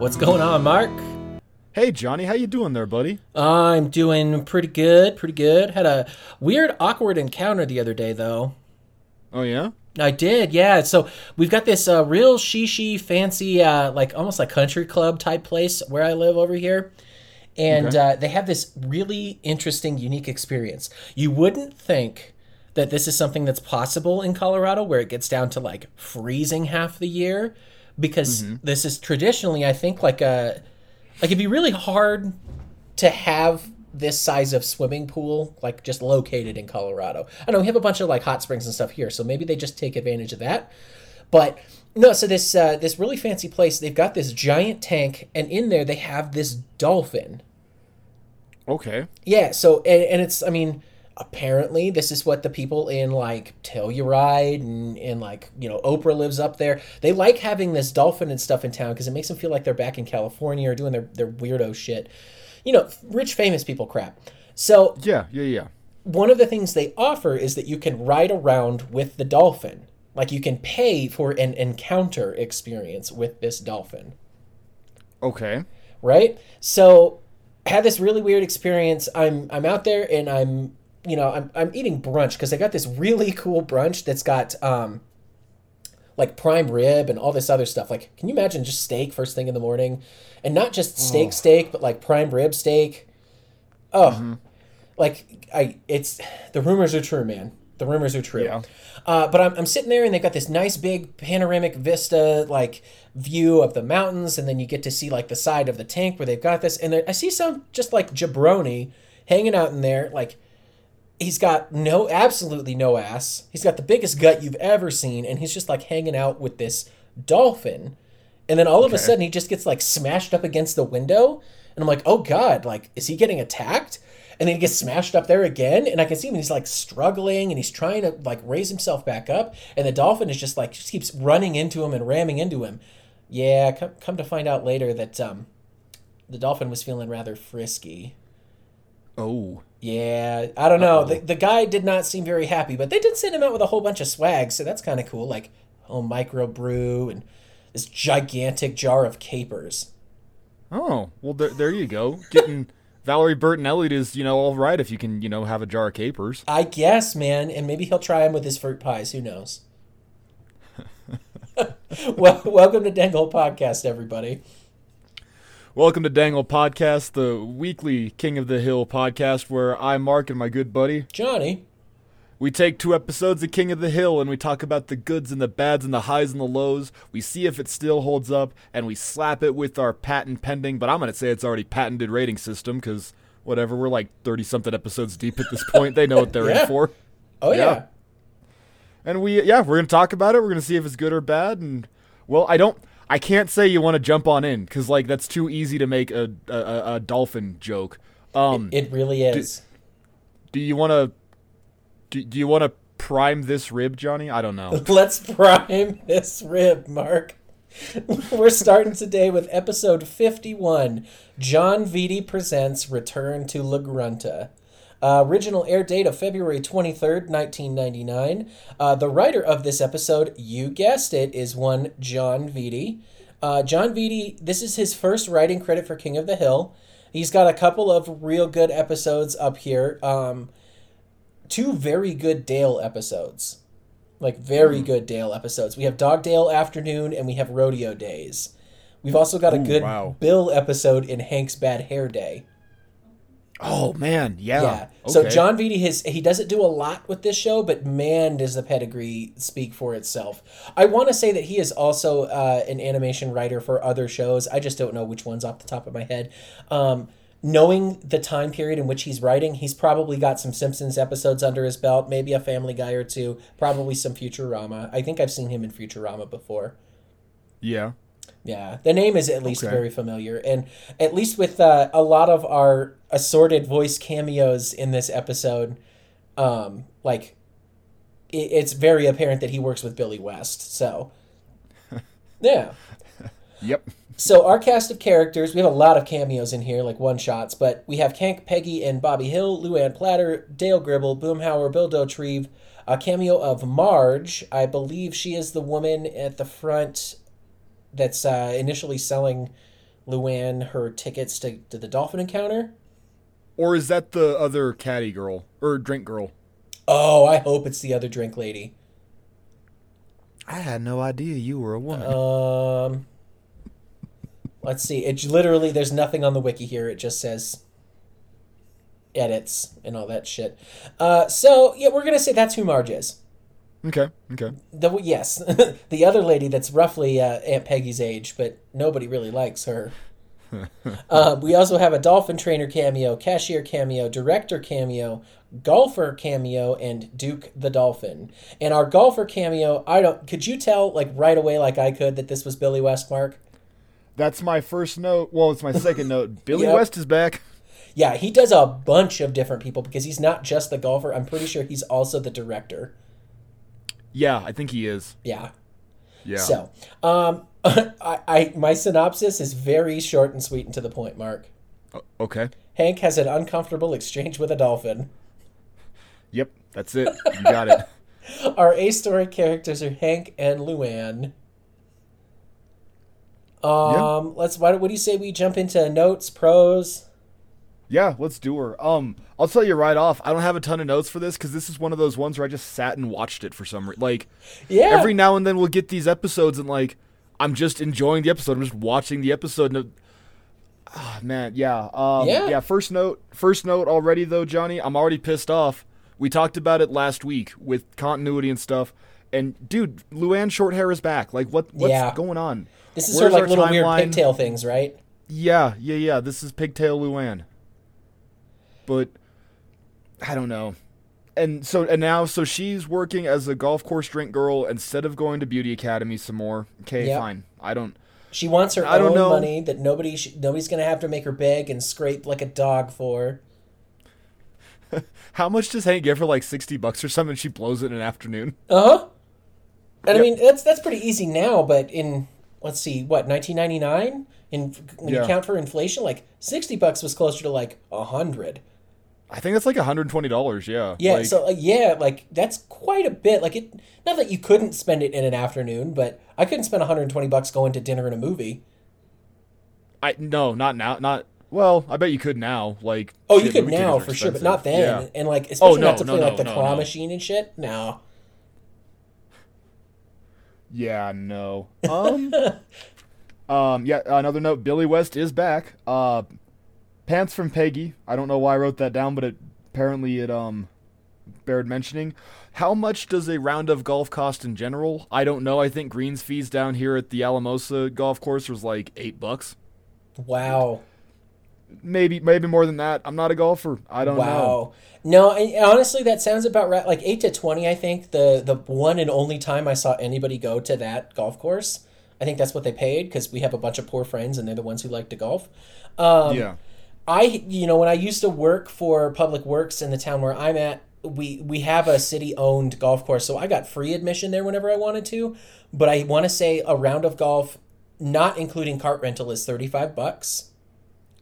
What's going on, Mark? Hey Jonny, how you doing there, buddy? I'm doing pretty good, pretty good. Had a weird, awkward encounter the other day, though. Oh yeah? I did, yeah. So we've got this uh, real shishi, fancy, uh, like almost like country club type place where I live over here. And Okay. uh, they have this really interesting, unique experience. You wouldn't think that this is something that's possible in Colorado where it gets down to like freezing half the year because this is traditionally, I think, like a like it'd be really hard to have this size of swimming pool like just located in Colorado. I know we have a bunch of like hot springs and stuff here, so maybe they just take advantage of that. But no, so this uh, this really fancy place, they've got this giant tank, and in there they have this dolphin. Okay. Yeah, so and, and it's I mean apparently this is what the people in like Telluride and, and like you know Oprah lives up there. They like having this dolphin and stuff in town because it makes them feel like they're back in California or doing their their weirdo shit. You know, rich famous people crap. So Yeah, yeah, yeah. one of the things they offer is that you can ride around with the dolphin. Like you can pay for an encounter experience with this dolphin Okay. right? So I had this really weird experience. I'm I'm out there and I'm you know I'm I'm eating brunch because I got this really cool brunch that's got um like prime rib and all this other stuff. Like, can you imagine just steak first thing in the morning, and not just steak steak, but like prime rib steak? Oh, like I it's the rumors are true, man. The rumors are true. Yeah. Uh, but I'm, I'm sitting there and they've got this nice big panoramic vista like view of the mountains and then you get to see like the side of the tank where they've got this and I see some just like jabroni hanging out in there like he's got no absolutely no ass. He's got the biggest gut you've ever seen and he's just like hanging out with this dolphin. And then all of a sudden he just gets like smashed up against the window and I'm like oh god like is he getting attacked? And then he gets smashed up there again and i can see him he's like struggling and he's trying to like raise himself back up and the dolphin is just like just keeps running into him and ramming into him. Yeah come, come to find out later that um the dolphin was feeling rather frisky Oh. yeah i don't know Uh-oh. the, the guy did not seem very happy but they did send him out with a whole bunch of swag so that's kind of cool like oh micro brew and this gigantic jar of capers Oh. Well, there, there you go. Getting Valerie Bertinelli is, you know, all right if you can, you know, have a jar of capers. I guess, man, and maybe he'll try them with his fruit pies. Who knows? well, welcome to Dangle Podcast, everybody. Welcome to Dangle Podcast, the weekly King of the Hill podcast where I, Mark, and my good buddy, Jonny, we take two episodes of King of the Hill and we talk about the goods and the bads and the highs and the lows. We see if it still holds up and we slap it with our patent pending, but I'm going to say it's already patented rating system because whatever, we're like 30 something episodes deep at this point. They know what they're Yeah. in for. oh yeah, Yeah. And we, yeah, we're going to talk about it. We're going to see if it's good or bad. And, well, I don't. I can't say you want to jump on in because like that's too easy to make a a, a, dolphin joke. Um, it really is. do you want to do, do you want to prime this rib, Jonny? I don't know. Let's prime this rib, Mark. We're starting today with episode 51 Jon Vitti Presents Return to La Grunta. Uh, original air date of February 23rd, 1999. Uh, the writer of this episode, you guessed it, is one Jon Vitti. Uh, Jon Vitti, this is his first writing credit for King of the Hill. He's got a couple of real good episodes up here. Um, two very good Dale episodes like very good Dale episodes. We have Dog Dale Afternoon and we have Rodeo Days. We've also got a Ooh, good wow. Bill episode in Hank's Bad Hair Day. Oh man, yeah. Yeah. So Jon Vitti, his he doesn't do a lot with this show, but man, does the pedigree speak for itself. I want to say that he is also uh, an animation writer for other shows. I just don't know which ones off the top of my head. Um, knowing the time period in which he's writing, he's probably got some Simpsons episodes under his belt, maybe a Family Guy or two, probably some Futurama. I think I've seen him in Futurama before. Yeah. Yeah, the name is at least Okay. very familiar, and at least with uh, a lot of our assorted voice cameos in this episode, um, like it, it's very apparent that he works with Billy West. So, yeah. Yep. So our cast of characters, we have a lot of cameos in here, like one shots, but we have Hank, Peggy, and Bobby Hill, Luanne Platter, Dale Gribble, Boomhauer, Bill Dauterive, a cameo of Marge. I believe she is the woman at the front that's uh, initially selling Luanne her tickets to, to the dolphin encounter. Or is that the other caddy girl or drink girl? Oh, I hope it's the other drink lady. I had no idea you were a woman. Um, let's see. It literally there's nothing on the wiki here. It just says edits and all that shit. Uh, so yeah, we're gonna say that's who Marge is. Okay, okay. The yes, the other lady that's roughly uh, Aunt Peggy's age, but nobody really likes her. uh, we also have a dolphin trainer cameo, cashier cameo, director cameo, golfer cameo, and Duke the dolphin. And our golfer cameo, I don't. Could you tell like right away, like I could, that this was Billy West Mark? That's my first note. Well, it's my second note. Billy Yep. West is back. Yeah, he does a bunch of different people because he's not just the golfer. I'm pretty sure he's also the director. Yeah, I think he is. Yeah. Yeah. So, um, I, I my synopsis is very short and sweet and to the point. Mark O- okay. Hank has an uncomfortable exchange with a dolphin. Yep, that's it. You got it. Our A story characters are Hank and Luanne. Um, let's. Why? What do you say we jump into notes, pros? Yeah, let's do her. Um, I'll tell you right off. I don't have a ton of notes for this because this is one of those ones where I just sat and watched it for some reason. Like Yeah. every now and then we'll get these episodes and like I'm just enjoying the episode. I'm just watching the episode. And, ah, man, yeah. Um, Yeah. yeah. First note. First note already though, Jonny. I'm already pissed off. We talked about it last week with continuity and stuff. And dude, Luanne short hair is back. Like what? What's Yeah. going on? this is Where's sort of like little weird pigtail things, right? Yeah, yeah, yeah. This is Pigtail Luanne. But I don't know. And so and now so she's working as a golf course drink girl instead of going to beauty academy some more. Okay, Yep. fine. I don't She wants her I don't own know. money that nobody sh- nobody's gonna have to make her beg and scrape like a dog for. How much does Hank give her like 60 bucks or something she blows it in an afternoon? Uh huh. And I mean that's that's pretty easy now, but in let's see, what 1999, in when you count for inflation, like 60 bucks was closer to like a hundred. I think that's like $120, yeah. Yeah, Like, so like, yeah, like that's quite a bit. Like it, not that you couldn't spend it in an afternoon, but I couldn't spend 120 bucks going to dinner and a movie. I no, not now, not well, I bet you could now. Like Oh, you could now for sure, but not then. Yeah. And like, especially no, not to no, play like no, the no, claw machine and shit. No. Yeah, no. Um, um, yeah. Another note: Billy West is back. Uh, pants from Peggy. I don't know why I wrote that down, but it apparently it um bared mentioning. How much does a round of golf cost in general? I don't know. I think greens fees down here at the Alamosa golf course was like eight bucks. Wow. Maybe maybe more than that. I'm not a golfer. I don't know. Wow. No, and honestly, that sounds about right. Like eight to twenty, I think the the one and only time I saw anybody go to that golf course, I think that's what they paid because we have a bunch of poor friends and they're the ones who like to golf. Um, Yeah. I, you know, when I used to work for Public Works in the town where I'm at, we we have a city owned golf course, so I got free admission there whenever I wanted to. But I want to say a round of golf, not including cart rental, is thirty five bucks.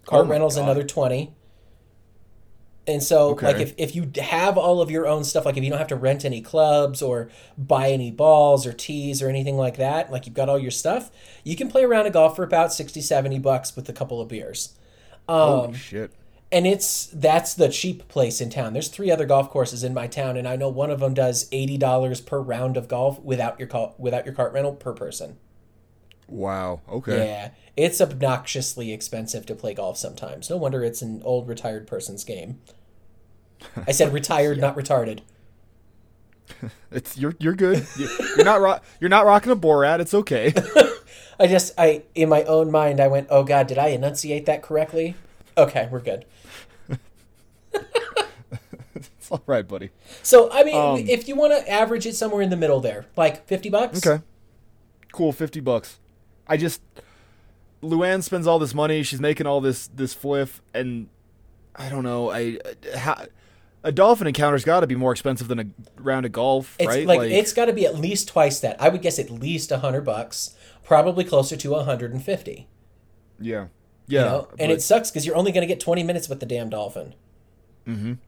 Cart Oh rental's God. another twenty. And so, like, if, if you have all of your own stuff, like if you don't have to rent any clubs or buy any balls or tees or anything like that, like you've got all your stuff, you can play around a golf for about 60, 70 bucks with a couple of beers. Um, Holy shit. and it's that's the cheap place in town. There's three other golf courses in my town, and I know one of them does eighty dollars per round of golf without your call, without your cart rental per person. Wow. Okay. Yeah, it's obnoxiously expensive to play golf sometimes. No wonder it's an old retired person's game. I said retired, not retarded. It's you're you're good. You- You're not ro- you're not rocking a Borat. It's okay. I just I in my own mind I went, oh god, did I enunciate that correctly? Okay, we're good. it's all right, buddy. So I mean, Um, if you want to average it somewhere in the middle there, like fifty bucks. Okay. Cool, fifty bucks. I just Luann spends all this money, she's making all this this fliff and I don't know, I how, a dolphin encounter's got to be more expensive than a round of golf, It's right? like, it's got to be at least twice that. I would guess at least a hundred bucks, probably closer to a hundred and fifty. yeah. You Yeah. know? and it sucks because you're only going to get twenty minutes with the damn dolphin. and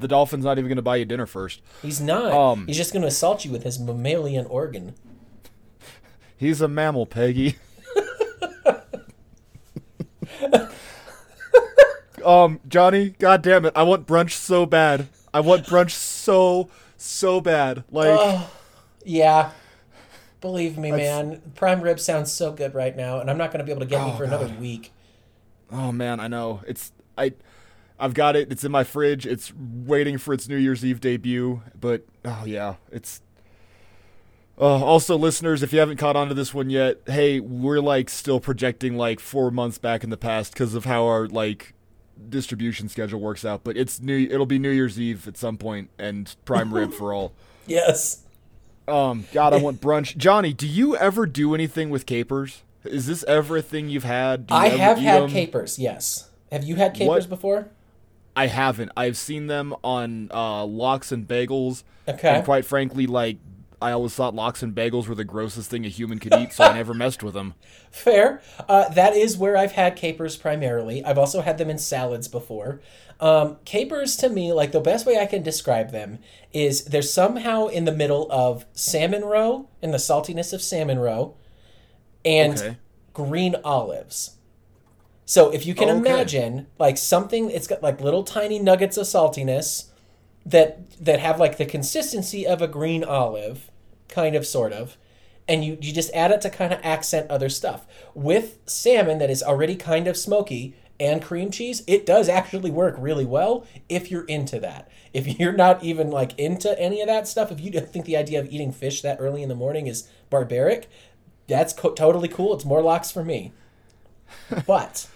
the dolphin's not even going to buy you dinner first. He's not. Um, He's just going to assault you with his mammalian organ. He's a mammal, Peggy. Um, Jonny, god damn it, I want brunch so bad. I want brunch so so bad. Like Oh, yeah. Believe me, man. Prime rib sounds so good right now, and I'm not going to be able to get any Oh, for another God. week. Oh man, I know. It's I I've got it. It's in my fridge. It's waiting for its New Year's Eve debut, but oh yeah, it's uh, also listeners, if you haven't caught on to this one yet, hey, we're like still projecting like 4 months back in the past cuz of how our like distribution schedule works out, but it's new it'll be New Year's Eve at some point and prime rib for all. Yes. Um, God, I want brunch. Jonny, do you ever do anything with capers? Is this ever a thing you've had? Do you I have had had 'em? capers, yes. Have you had capers What- before? I haven't. I've seen them on uh, lox and bagels, Okay. and quite frankly, like I always thought lox and bagels were the grossest thing a human could eat, so I never messed with them. Fair. Uh, that is where I've had capers primarily. I've also had them in salads before. Um, capers to me, like the best way I can describe them is they're somehow in the middle of salmon roe and the saltiness of salmon roe and Okay. green olives. So if you can Okay. imagine like something it's got like little tiny nuggets of saltiness that that have like the consistency of a green olive, kind of sort of, and you you just add it to kind of accent other stuff. With salmon that is already kind of smoky and cream cheese, it does actually work really well if you're into that. If you're not even like into any of that stuff, if you don't think the idea of eating fish that early in the morning is barbaric, that's co- totally cool. It's more locks for me. But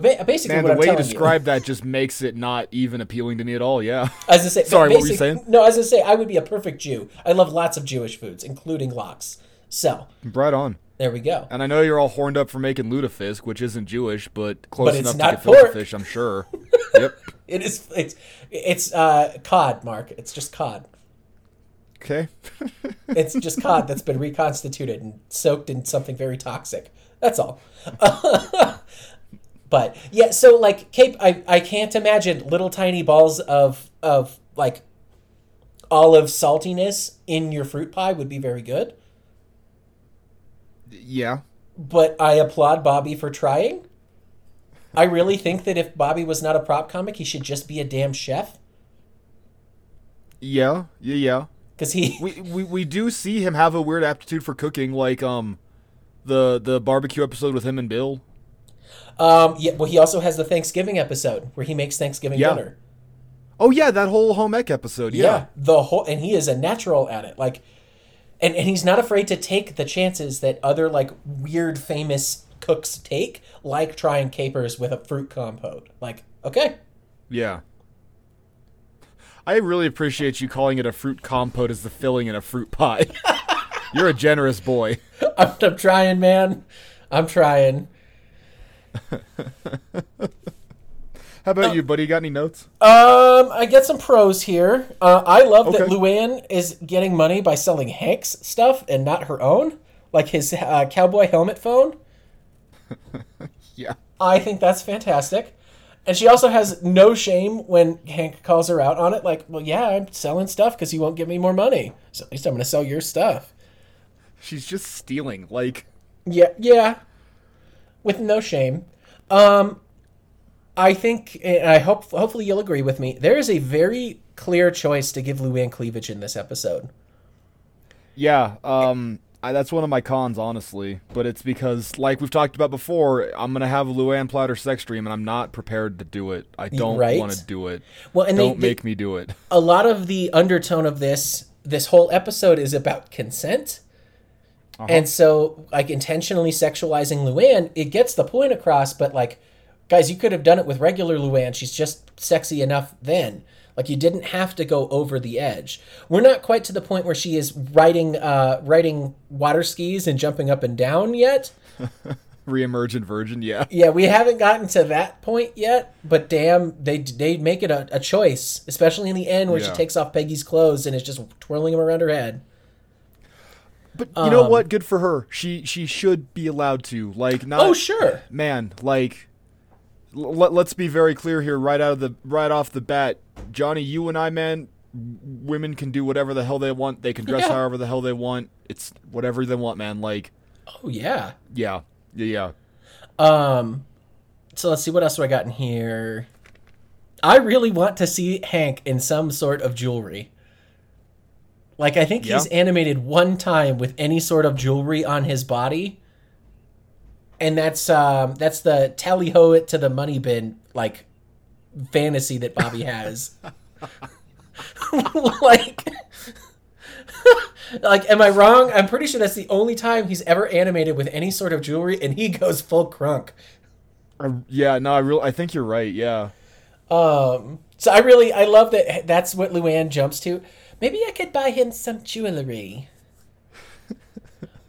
basically, Man, what the I'm way you describe that just makes it not even appealing to me at all. Yeah. As I say, Sorry, what were you saying? No, as I say, I would be a perfect Jew. I love lots of Jewish foods, including lox. So right on. there we go. And I know you're all horned up for making lutefisk, which isn't Jewish, but close But enough to gefilte pork. fish, I'm sure. yep. It is. It's it's uh, cod, Mark. It's just cod. Okay. It's just cod that's been reconstituted and soaked in something very toxic. That's all. But yeah, so like Cape, I I can't imagine little tiny balls of of like olive saltiness in your fruit pie would be very good. yeah. but I applaud Bobby for trying. I really think that if Bobby was not a prop comic, he should just be a damn chef Yeah. Yeah. Yeah. because he. we, we we do see him have a weird aptitude for cooking, like um, the the barbecue episode with him and Bill. Um, yeah, well, he also has the Thanksgiving episode where he makes Thanksgiving Yeah. dinner. Oh yeah, that whole home ec episode. Yeah. Yeah. the whole, and he is a natural at it. Like, and and he's not afraid to take the chances that other like weird famous cooks take, like trying capers with a fruit compote. Like, okay, Yeah. I really appreciate you calling it a fruit compote as the filling in a fruit pie. You're a generous boy. I'm, I'm trying, man. I'm trying. How about you, buddy? You got any notes? Um, I get some pros here. Uh, I love that Okay. Luanne is getting money by selling Hank's stuff and not her own, like his uh, cowboy helmet phone. Yeah. I think that's fantastic. And she also has no shame when Hank calls her out on it. Like, well, yeah, I'm selling stuff because you won't give me more money. So at least I'm going to sell your stuff. She's just stealing. Like, Yeah, yeah, with no shame. Um, I think, and I hope, hopefully, you'll agree with me. There is a very clear choice to give Luanne cleavage in this episode. yeah, um, I, that's one of my cons, honestly. But it's because, like we've talked about before, I'm gonna have a Luanne Platter sex dream, and I'm not prepared to do it. I don't right? want to do it. Well, and they, Don't they- make me do it. a lot of the undertone of this this whole episode is about consent. And so, like intentionally sexualizing Luanne, it gets the point across. But like, guys, you could have done it with regular Luanne. She's just sexy enough then. Like you didn't have to go over the edge. We're not quite to the point where she is riding uh, riding water skis and jumping up and down yet. Reemergent virgin, yeah. Yeah, we haven't gotten to that point yet. But damn, they they make it a, a choice, especially in the end where she takes off Peggy's clothes and is just twirling them around her head. But you know Um, what? Good for her. She she should be allowed to. Like, not. Oh sure. man, like l- let, let's be very clear here right out of the right off the bat. Jonny, you and I, man, women can do whatever the hell they want. They can dress Yeah. however the hell they want. It's whatever they want, man. Like, Oh yeah. yeah. Yeah, yeah. Um so let's see what else do I got in here. I really want to see Hank in some sort of jewelry. Like I think he's animated one time with any sort of jewelry on his body. And that's um that's the tally ho it to the money bin like fantasy that Bobby has. like like am I wrong? I'm pretty sure that's the only time he's ever animated with any sort of jewelry and he goes full crunk. I, yeah, no, I real I think you're right. Yeah. Um, so I really I love that that's what Luanne jumps to. Maybe I could buy him some jewelry.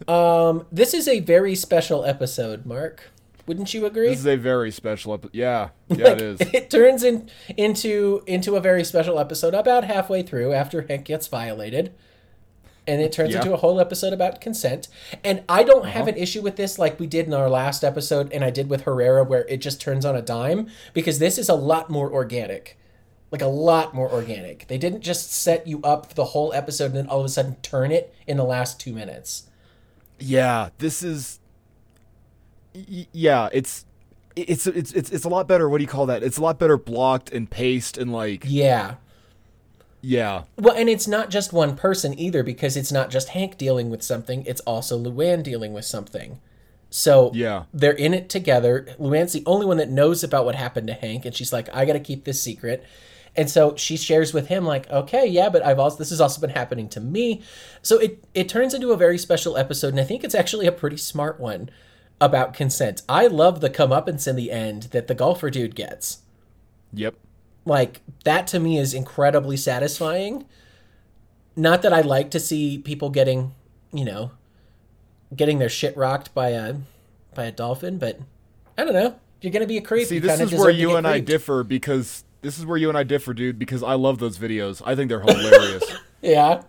um, this is a very special episode, Mark. Wouldn't you agree? This is a very special episode. Yeah. Yeah, Like, it is. It turns in into into a very special episode about halfway through after Hank gets violated. And it turns Yeah. into a whole episode about consent. And I don't have Uh-huh. an issue with this like we did in our last episode and I did with Herrera where it just turns on a dime because this is a lot more organic. Like a lot more organic. They didn't just set you up for the whole episode and then all of a sudden turn it in the last 2 minutes. Yeah, this is. y- Yeah, it's it's it's it's it's a lot better. What do you call that? It's a lot better blocked and paced and like Yeah. yeah, Well, and it's not just one person either because it's not just Hank dealing with something, it's also Luanne dealing with something. So Yeah. they're in it together. Luanne's the only one that knows about what happened to Hank, and she's like, I gotta keep this secret. And so she shares with him, like, okay, yeah, but I've also this has also been happening to me. So it it turns into a very special episode, and I think it's actually a pretty smart one about consent. I love the comeuppance in the end that the golfer dude gets yep. like that to me is incredibly satisfying not that i like to see people getting you know getting their shit rocked by a by a dolphin but i don't know you're gonna be a creep See, you this is where you and I differ because this is where you and I differ, dude. Because I love those videos. I think they're hilarious. yeah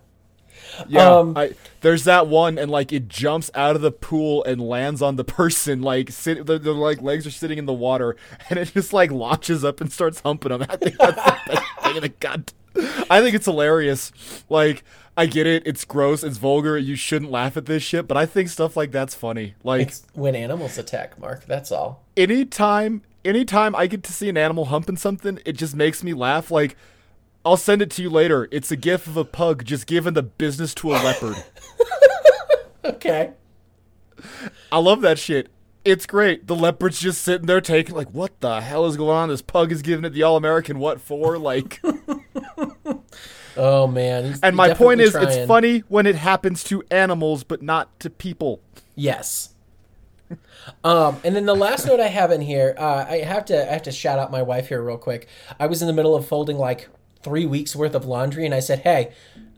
Yeah, Um, I, there's that one, and like it jumps out of the pool and lands on the person. Like sit, the, the like legs are sitting in the water, and it just like launches up and starts humping them. I think that's the best thing in the god. I think it's hilarious. Like I get it, it's gross, it's vulgar. You shouldn't laugh at this shit, but I think stuff like that's funny. Like it's when animals attack mark that's all anytime anytime I get to see an animal humping something, it just makes me laugh. Like, I'll send it to you later. It's a gif of a pug just giving the business to a leopard. okay I love that shit. It's great. The leopard's just sitting there taking like, what the hell is going on? This pug is giving it the all American what for? Like oh man he's- And my point is trying. it's funny when it happens to animals but not to people. Yes. Um, and then the last note I have in here, uh, I have to I have to shout out my wife here real quick. I was in the middle of folding like three weeks worth of laundry, and I said, "Hey,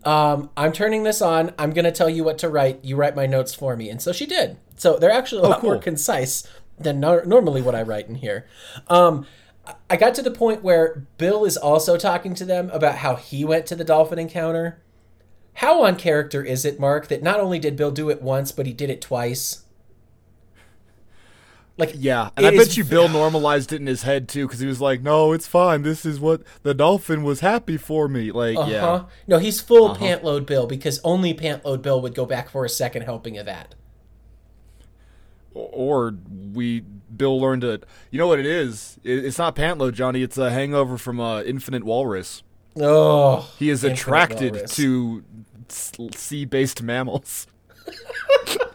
um, I'm turning this on. I'm gonna tell you what to write. You write my notes for me." And so she did. So they're actually a lot more cool. concise than nor- normally what I write in here. Um, I got to the point where Bill is also talking to them about how he went to the dolphin encounter. How on character is it, Mark, that not only did Bill do it once, but he did it twice? Like, Yeah, and I bet you Bill normalized it in his head too, because he was like, "No, it's fine. This is what the dolphin was happy for me." Like, Uh-huh. yeah, No, he's full pant load Bill because only pant load Bill would go back for a second helping of that. or we Bill learned it. You know what it is? It's not pantload, Jonny. It's a hangover from uh, Infinite Walrus. Oh, He is attracted Walrus. to sea-based mammals.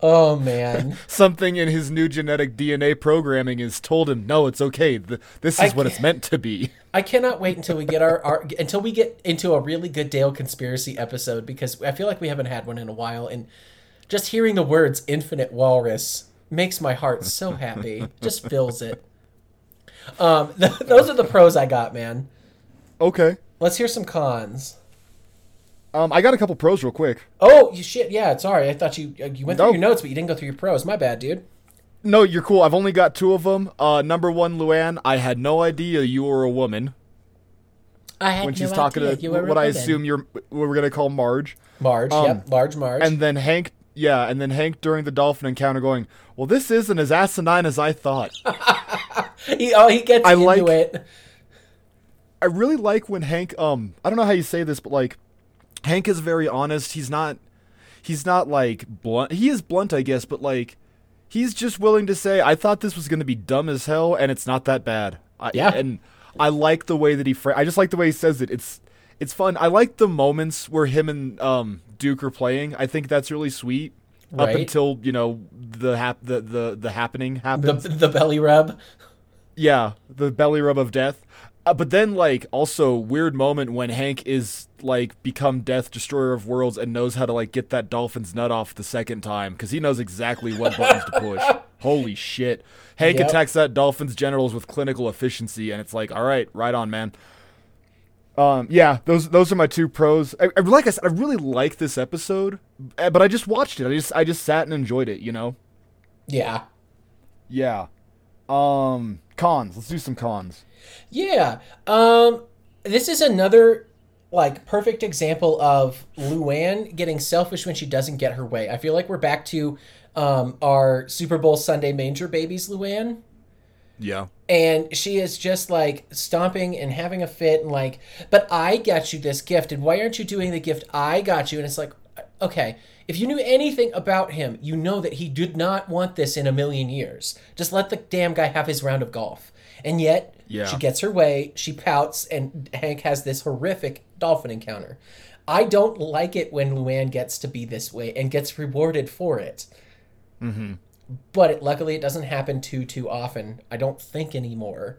oh man. Something in his new genetic DNA programming has told him, "No, it's okay. This is I what it's meant to be." I cannot wait until we get our, our until we get into a really good Dale conspiracy episode because I feel like we haven't had one in a while and just hearing the words infinite walrus makes my heart so happy. just fills it. Um th- those are the pros I got, man. Okay. Let's hear some cons. Um, I got a couple pros real quick. Oh, you shit. Yeah, sorry. I thought you uh, you went through No. your notes, but you didn't go through your pros. My bad, dude. No, you're cool. I've only got two of them. Uh, number one, Luanne. I had no idea you were a woman I had when she's talking idea to you were what I a woman. assume you're what we're gonna call Marge. Marge. um, yep, large Marge. And then Hank, yeah, and then Hank during the dolphin encounter going, "Well, this isn't as asinine as I thought." he oh he gets I into like- it. I really like when Hank, um, I don't know how you say this, but like, Hank is very honest. He's not, he's not like blunt. He is blunt, I guess, but like, he's just willing to say, "I thought this was going to be dumb as hell, and it's not that bad." I, Yeah. and I like the way that he. Fra- I just like the way he says it. It's it's fun. I like the moments where him and um, Duke are playing. I think that's really sweet. Right. Up until you know the hap- the, the the happening The the belly rub. Yeah, the belly rub of death. Uh, but then, like, also weird moment when Hank is like become Death Destroyer of Worlds and knows how to like get that dolphin's nut off the second time because he knows exactly what buttons to push. Holy shit! Hank Yep. attacks that dolphin's genitals with clinical efficiency, and it's like, all right, right on, man. Um, yeah, those those are my two pros. I, I, like I said, I really like this episode, uh, but I just watched it. I just I just sat and enjoyed it. You know. Yeah. Yeah. Um, cons. Let's do some cons. Yeah. Um this is another like perfect example of Luanne getting selfish when she doesn't get her way. I feel like we're back to um our Super Bowl Sunday manger babies Luanne. Yeah. And she is just like stomping and having a fit and like, but I got you this gift, and why aren't you doing the gift I got you? And it's like, okay, if you knew anything about him, you know that he did not want this in a million years. Just let the damn guy have his round of golf. And yet, Yeah. she gets her way, she pouts, and Hank has this horrific dolphin encounter. I don't like it when Luanne gets to be this way and gets rewarded for it. Mm-hmm. But it, luckily, it doesn't happen too too often. I don't think anymore.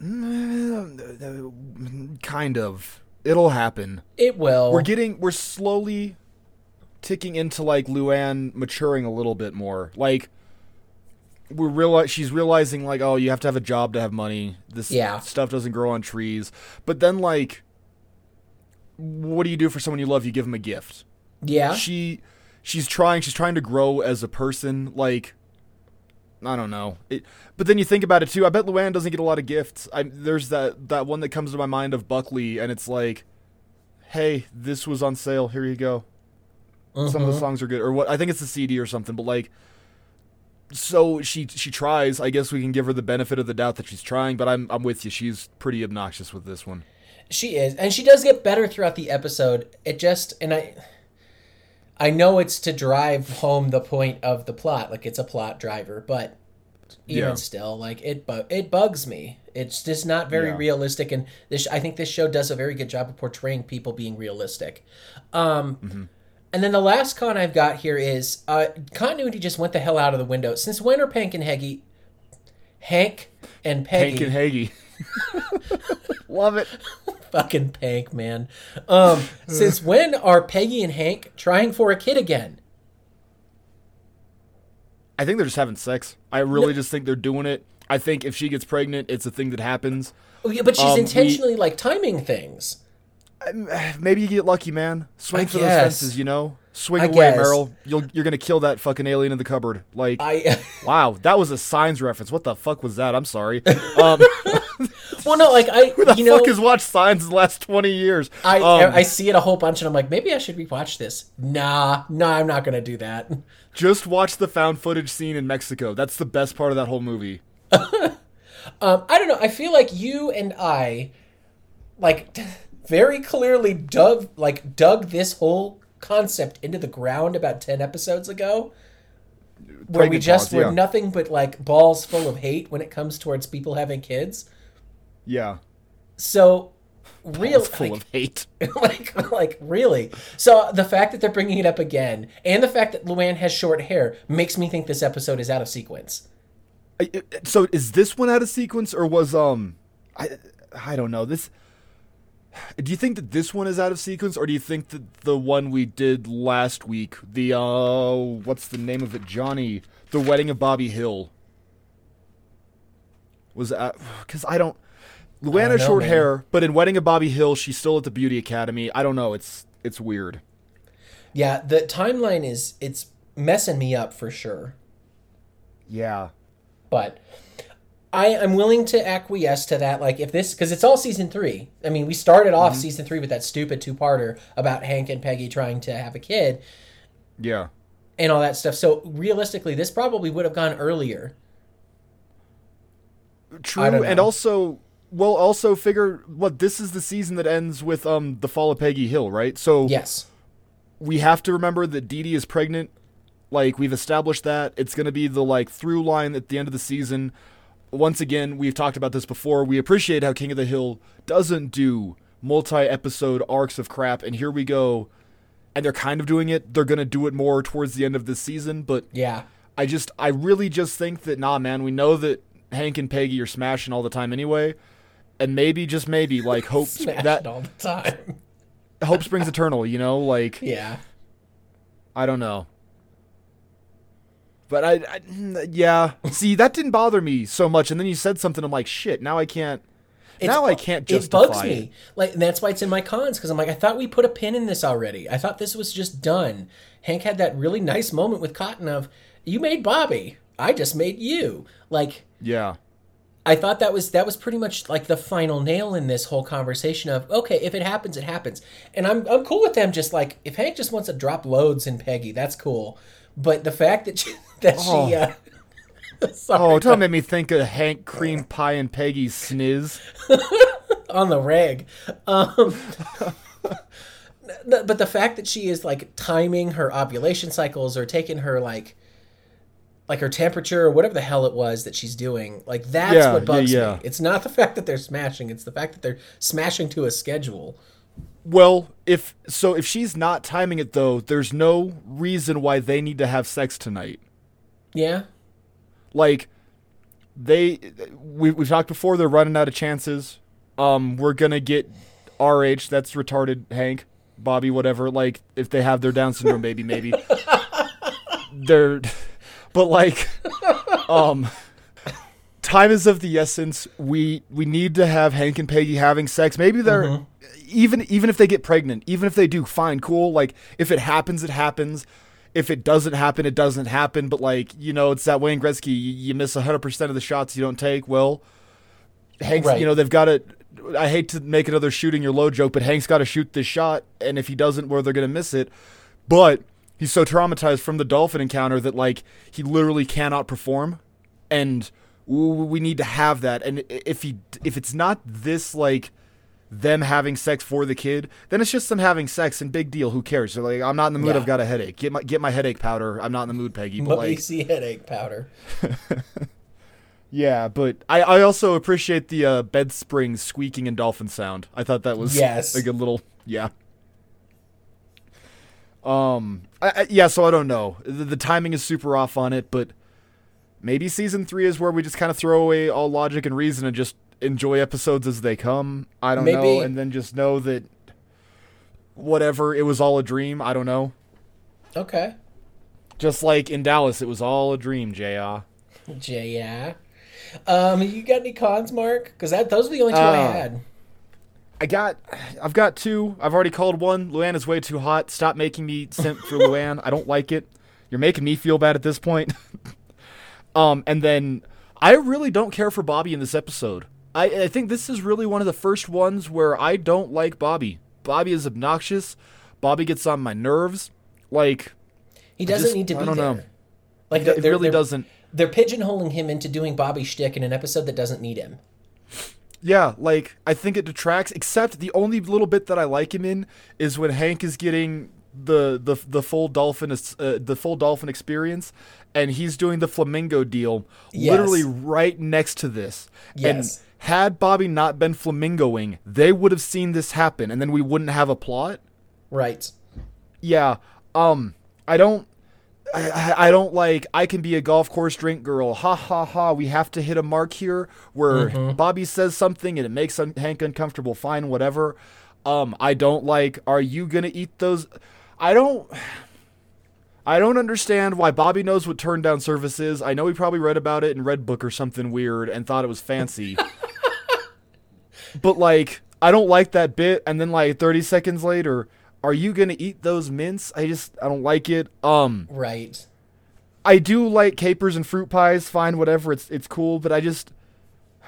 Mm, uh, uh, kind of. It'll happen. It will. We're getting we're slowly ticking into like Luanne maturing a little bit more. Like we're realize she's realizing like oh you have to have a job to have money. This Yeah. stuff doesn't grow on trees. But then like what do you do for someone you love? You give them a gift. yeah. She she's trying she's trying to grow as a person like I don't know. It, but then you think about it too. I bet Luanne doesn't get a lot of gifts. I, there's that that one that comes to my mind of Buckley, and it's like, "Hey, this was on sale. Here you go. Some of the songs are good, or what? I think it's a CD or something." But like, so she she tries. I guess we can give her the benefit of the doubt that she's trying. But I'm I'm with you. She's pretty obnoxious with this one. She is, and she does get better throughout the episode. It just, and I, I know it's to drive home the point of the plot, like it's a plot driver, but even Yeah. still, like it, bu- it bugs me. It's just not very Yeah. realistic, and this, I think this show does a very good job of portraying people being realistic. Um, Mm-hmm. And then the last con I've got here is uh, continuity just went the hell out of the window. Since when are Pank and Heggy, Hank and Peggy, Hank and Hagee. Love it. fucking Pank, man. Um, since when are Peggy and Hank trying for a kid again? I think they're just having sex. I really just think they're doing it. I think if she gets pregnant, it's a thing that happens. Oh, yeah, but she's Um, we- intentionally like timing things. Maybe you get lucky, man. Swing I for guess. those fences, you know. Swing I away, guess. Merrill. You'll, you're gonna kill that fucking alien in the cupboard. Like, I wow, that was a Signs reference. What the fuck was that? I'm sorry. Um, well, no, like I, who the you know, fuck has watched Signs in the last 20 years? I Um, I see it a whole bunch, and I'm like, maybe I should rewatch this. Nah, nah, I'm not gonna do that. just watch the found footage scene in Mexico. That's the best part of that whole movie. Um, I don't know. I feel like you and I, like, very clearly dug like dug this whole concept into the ground about ten episodes ago, where we just pause, were yeah. nothing but like balls full of hate when it comes towards people having kids. Yeah, So, real full like, of hate. like like really. So the fact that they're bringing it up again, and the fact that Luanne has short hair, makes me think this episode is out of sequence. So is this one out of sequence or was um, I I don't know this. Do you think that this one is out of sequence, or do you think that the one we did last week, the uh, what's the name of it, Jonny, the wedding of Bobby Hill, was because I don't. Has know, short man. hair, but in Wedding of Bobby Hill, she's still at the beauty academy. I don't know. It's it's weird. Yeah, the timeline is it's messing me up for sure. Yeah. But I am willing to acquiesce to that. Like if this, because it's all season three. I mean, we started off season three with that stupid two-parter about Hank and Peggy trying to have a kid Yeah. and all that stuff. So realistically, this probably would have gone earlier. True, and also, well, also figure what this is the season that ends with um the fall of Peggy Hill, right? So Yes. we have to remember that Didi is pregnant Like we've established that it's going to be the like through line at the end of the season. Once again, we've talked about this before. We appreciate how King of the Hill doesn't do multi-episode arcs of crap, and here we go. And they're kind of doing it. They're going to do it more towards the end of this season, but Yeah. I just, I really just think that, nah, man, we know that Hank and Peggy are smashing all the time anyway. And maybe, just maybe, like, hope that all the time. hope springs eternal, you know? Like, Yeah. I don't know. But I, I, yeah. See, that didn't bother me so much. And then you said something, I'm like, shit, now I can't. now I can't It bugs me. Like and that's why it's in my cons because I'm like, I thought we put a pin in this already. I thought this was just done. Hank had that really nice moment with Cotton of, "You made Bobby. I just made you." Like Yeah. I thought that was that was pretty much like the final nail in this whole conversation of okay, if it happens, it happens, and I'm I'm cool with them. Just like if Hank just wants to drop loads in Peggy, that's cool. But the fact that she, that she, uh, sorry, Oh, don't make me think of Hank Cream Pie and Peggy's sniz. on the rag. Um, but the fact that she is like timing her ovulation cycles or taking her like like her temperature or whatever the hell it was that she's doing, like that's Yeah, what bugs yeah, yeah. me. It's not the fact that they're smashing; it's the fact that they're smashing to a schedule. Well, if so, if she's not timing it though, there's no reason why they need to have sex tonight. Yeah, Like, they, we we've talked before. They're running out of chances. Um, we're gonna get RH. That's retarded. Hank, Bobby, whatever. Like, if they have their Down syndrome baby, maybe they're, but like, um. Time is of the essence. We we need to have Hank and Peggy having sex. Maybe they're mm-hmm. even even if they get pregnant, even if they do, fine, cool. Like if it happens, it happens. If it doesn't happen, it doesn't happen. But like you know, it's that Wayne Gretzky. You, you miss hundred percent of the shots you don't take. Well, Hank's. Right. You know they've got to. I hate to make another shooting your low joke, but Hank's got to shoot this shot, and if he doesn't, well, they're gonna miss it. But he's so traumatized from the dolphin encounter that like he literally cannot perform, and we need to have that. And if he if it's not this like them having sex for the kid, then it's just them having sex and big deal. Who cares? They're like, I'm not in the mood. Yeah. I've got a headache. Get my get my headache powder. I'm not in the mood, Peggy. But like, see headache powder. yeah, but I, I also appreciate the uh, bed springs squeaking and dolphin sound. I thought that was Yes. a good little yeah. Um, I, I, yeah. So I don't know. The, the timing is super off on it, but maybe season three is where we just kind of throw away all logic and reason and just enjoy episodes as they come. I don't know, and then just know that whatever it was all a dream. I don't know. Okay, Just like in Dallas, it was all a dream. Jr. J yeah. Um, you got any cons, Mark? Because that those were the only two I Uh, had. I got, I've got two. I've already called one. Luanne is way too hot. Stop making me simp for Luanne. I don't like it. You're making me feel bad at this point. um, and then I really don't care for Bobby in this episode. I, I think this is really one of the first ones where I don't like Bobby. Bobby is obnoxious. Bobby gets on my nerves. Like, He doesn't just- need to I be don't there. know. Like it really they're- doesn't. They're pigeonholing him into doing Bobby shtick in an episode that doesn't need him. Yeah, like I think it detracts. Except the only little bit that I like him in is when Hank is getting the the the full dolphin is- uh, the full dolphin experience, and he's doing the flamingo deal Yes. literally right next to this. Yes. And had Bobby not been flamingoing, they would have seen this happen, and then we wouldn't have a plot. Right. Yeah. Um. I don't. I, I- I don't like. I can be a golf course drink girl. Ha ha ha. We have to hit a mark here where Bobby says something and it makes Hank uncomfortable. Fine, whatever. Um. I don't like. Are you gonna eat those? I don't. I don't understand why Bobby knows what turn down service is. I know he probably read about it in Redbook or something weird and thought it was fancy. but like, I don't like that bit. And then like 30 seconds later, are you gonna eat those mints? I just I don't like it. Um, Right. I do like capers and fruit pies. Fine, whatever. It's it's cool. But I just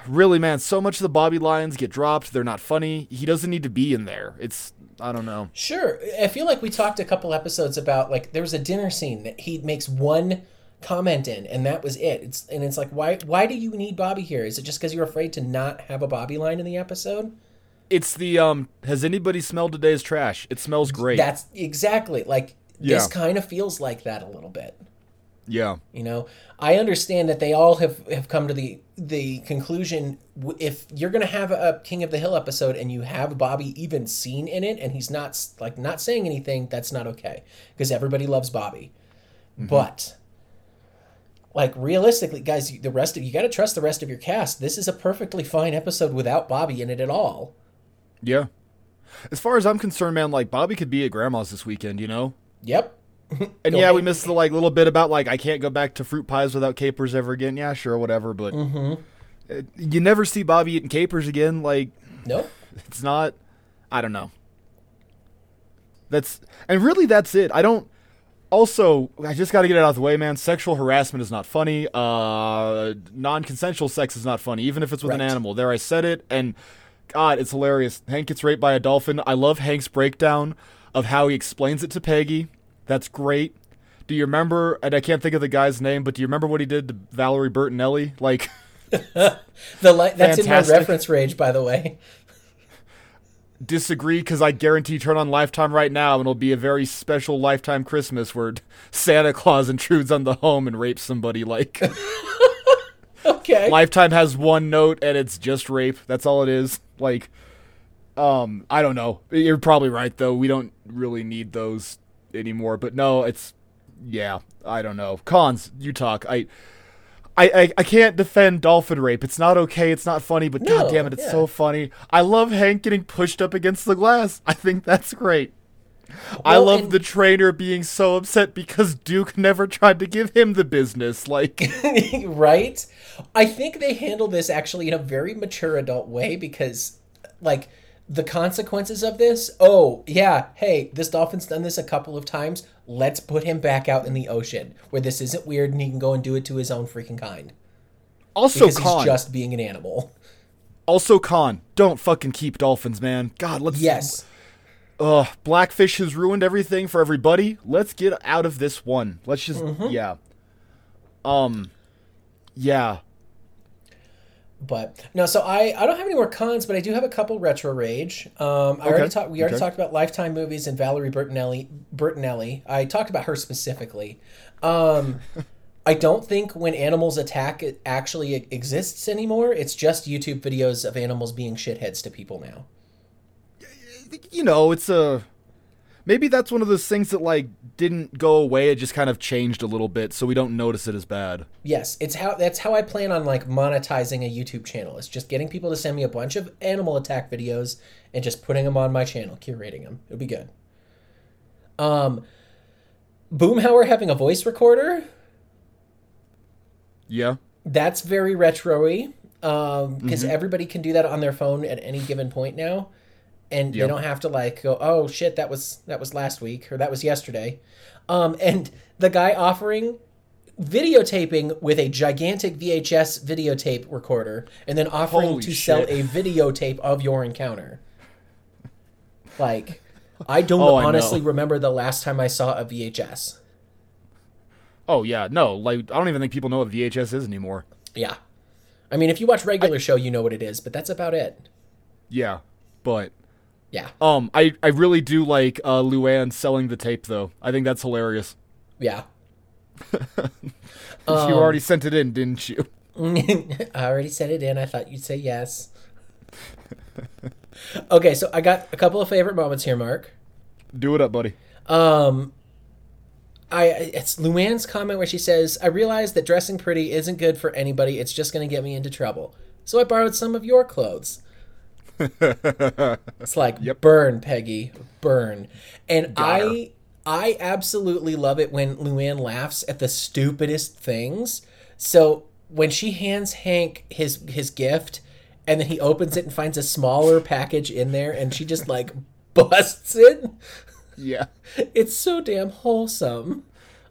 really, man, so much of the Bobby lines get dropped. They're not funny. He doesn't need to be in there. It's I don't know. Sure. I feel like we talked a couple episodes about like there was a dinner scene that he makes one comment in and that was it. It's and it's like why why do you need Bobby here? Is it just because you're afraid to not have a Bobby line in the episode? It's the um. Has anybody smelled today's trash? It smells great. That's exactly like this kind of feels like that a little bit. Yeah. You know, I understand that they all have, have come to the the conclusion if you're going to have a King of the Hill episode and you have Bobby even seen in it and he's not like not saying anything, that's not okay because everybody loves Bobby. Mm-hmm. But like realistically, guys, the rest of you got to trust the rest of your cast. This is a perfectly fine episode without Bobby in it at all. Yeah. As far as I'm concerned, man, like Bobby could be at grandma's this weekend, you know? Yep. And yeah, we missed the like little bit about like I can't go back to fruit pies without capers ever again. Yeah, sure, whatever. But Mm-hmm. uh, you never see Bobby eating capers again. Like Nope. it's not. I don't know. That's and really that's it. I don't. Also, I just got to get it out of the way, man. Sexual harassment is not funny. Uh, non-consensual sex is not funny, even if it's with an animal. There, I said it, and God, it's hilarious. Hank gets raped by a dolphin. I love Hank's breakdown of how he explains it to Peggy. That's great. Do you remember? And I can't think of the guy's name, but do you remember what he did to Valerie Bertinelli? Like, The li- that's in my reference range, by the way. disagree because I guarantee turn on Lifetime right now and it'll be a very special Lifetime Christmas where Santa Claus intrudes on the home and rapes somebody. Like Okay. Lifetime has one note and it's just rape. That's all it is. Like, um, I don't know. You're probably right though. We don't really need those anymore. But no, it's yeah. I don't know. Cons, you talk. I. I, I, I can't defend dolphin rape. It's not okay. It's not funny, but No, god damn it, it's yeah. so funny. I love Hank getting pushed up against the glass. I think that's great. I love and- the trainer being so upset because Duke never tried to give him the business. Like, right? I think they handle this actually in a very mature adult way because, like, the consequences of this oh, yeah, hey, this dolphin's done this a couple of times. Let's put him back out in the ocean where this isn't weird and he can go and do it to his own freaking kind. also Because con, he's just being an animal. also con. Don't fucking keep dolphins, man. God, let's. Yes. Ugh, Blackfish has ruined everything for everybody. Let's get out of this one. Let's just Mm-hmm. yeah. Um, yeah. But no, so I I don't have any more cons, but I do have a couple retro rage. Um, I already talked. We already okay. talked about Lifetime movies and Valerie Bertinelli. Bertinelli. I talked about her specifically. Um, I don't think when animals attack it actually exists anymore. It's just YouTube videos of animals being shitheads to people now. you know, it's a maybe that's one of those things that like didn't go away. It just kind of changed a little bit, so we don't notice it as bad. Yes, it's how that's how I plan on like monetizing a YouTube channel. It's just getting people to send me a bunch of animal attack videos and just putting them on my channel, curating them. It'll be good. Um, Boomhauer having a voice recorder. Yeah. That's very retro-y because Mm-hmm. everybody can do that on their phone at any given point now, and they don't have to like go, oh shit, that was that was last week or that was yesterday. Um, and the guy offering videotaping with a gigantic VHS videotape recorder, and then offering Holy to sell a videotape of your encounter. Like, I don't Oh, I honestly remember the last time I saw a VHS. Oh yeah. No, like I don't even think people know what VHS is anymore. Yeah. I mean, if you watch regular show, you know what it is, but that's about it. Yeah, but Yeah. um, I I really do like uh Luanne selling the tape though. I think that's hilarious. Yeah. you Um, already sent it in, didn't you? I already sent it in. I thought you'd say yes. okay, so I got a couple of favorite moments here, Mark. Do it up, buddy. Um, I it's Luanne's comment where she says, "I realize that dressing pretty isn't good for anybody. It's just going to get me into trouble. So I borrowed some of your clothes." it's like burn, Peggy, burn. And Got her. I I absolutely love it when Luanne laughs at the stupidest things. So when she hands Hank his his gift and then he opens it and finds a smaller package in there and she just like busts it. Yeah, It's so damn wholesome.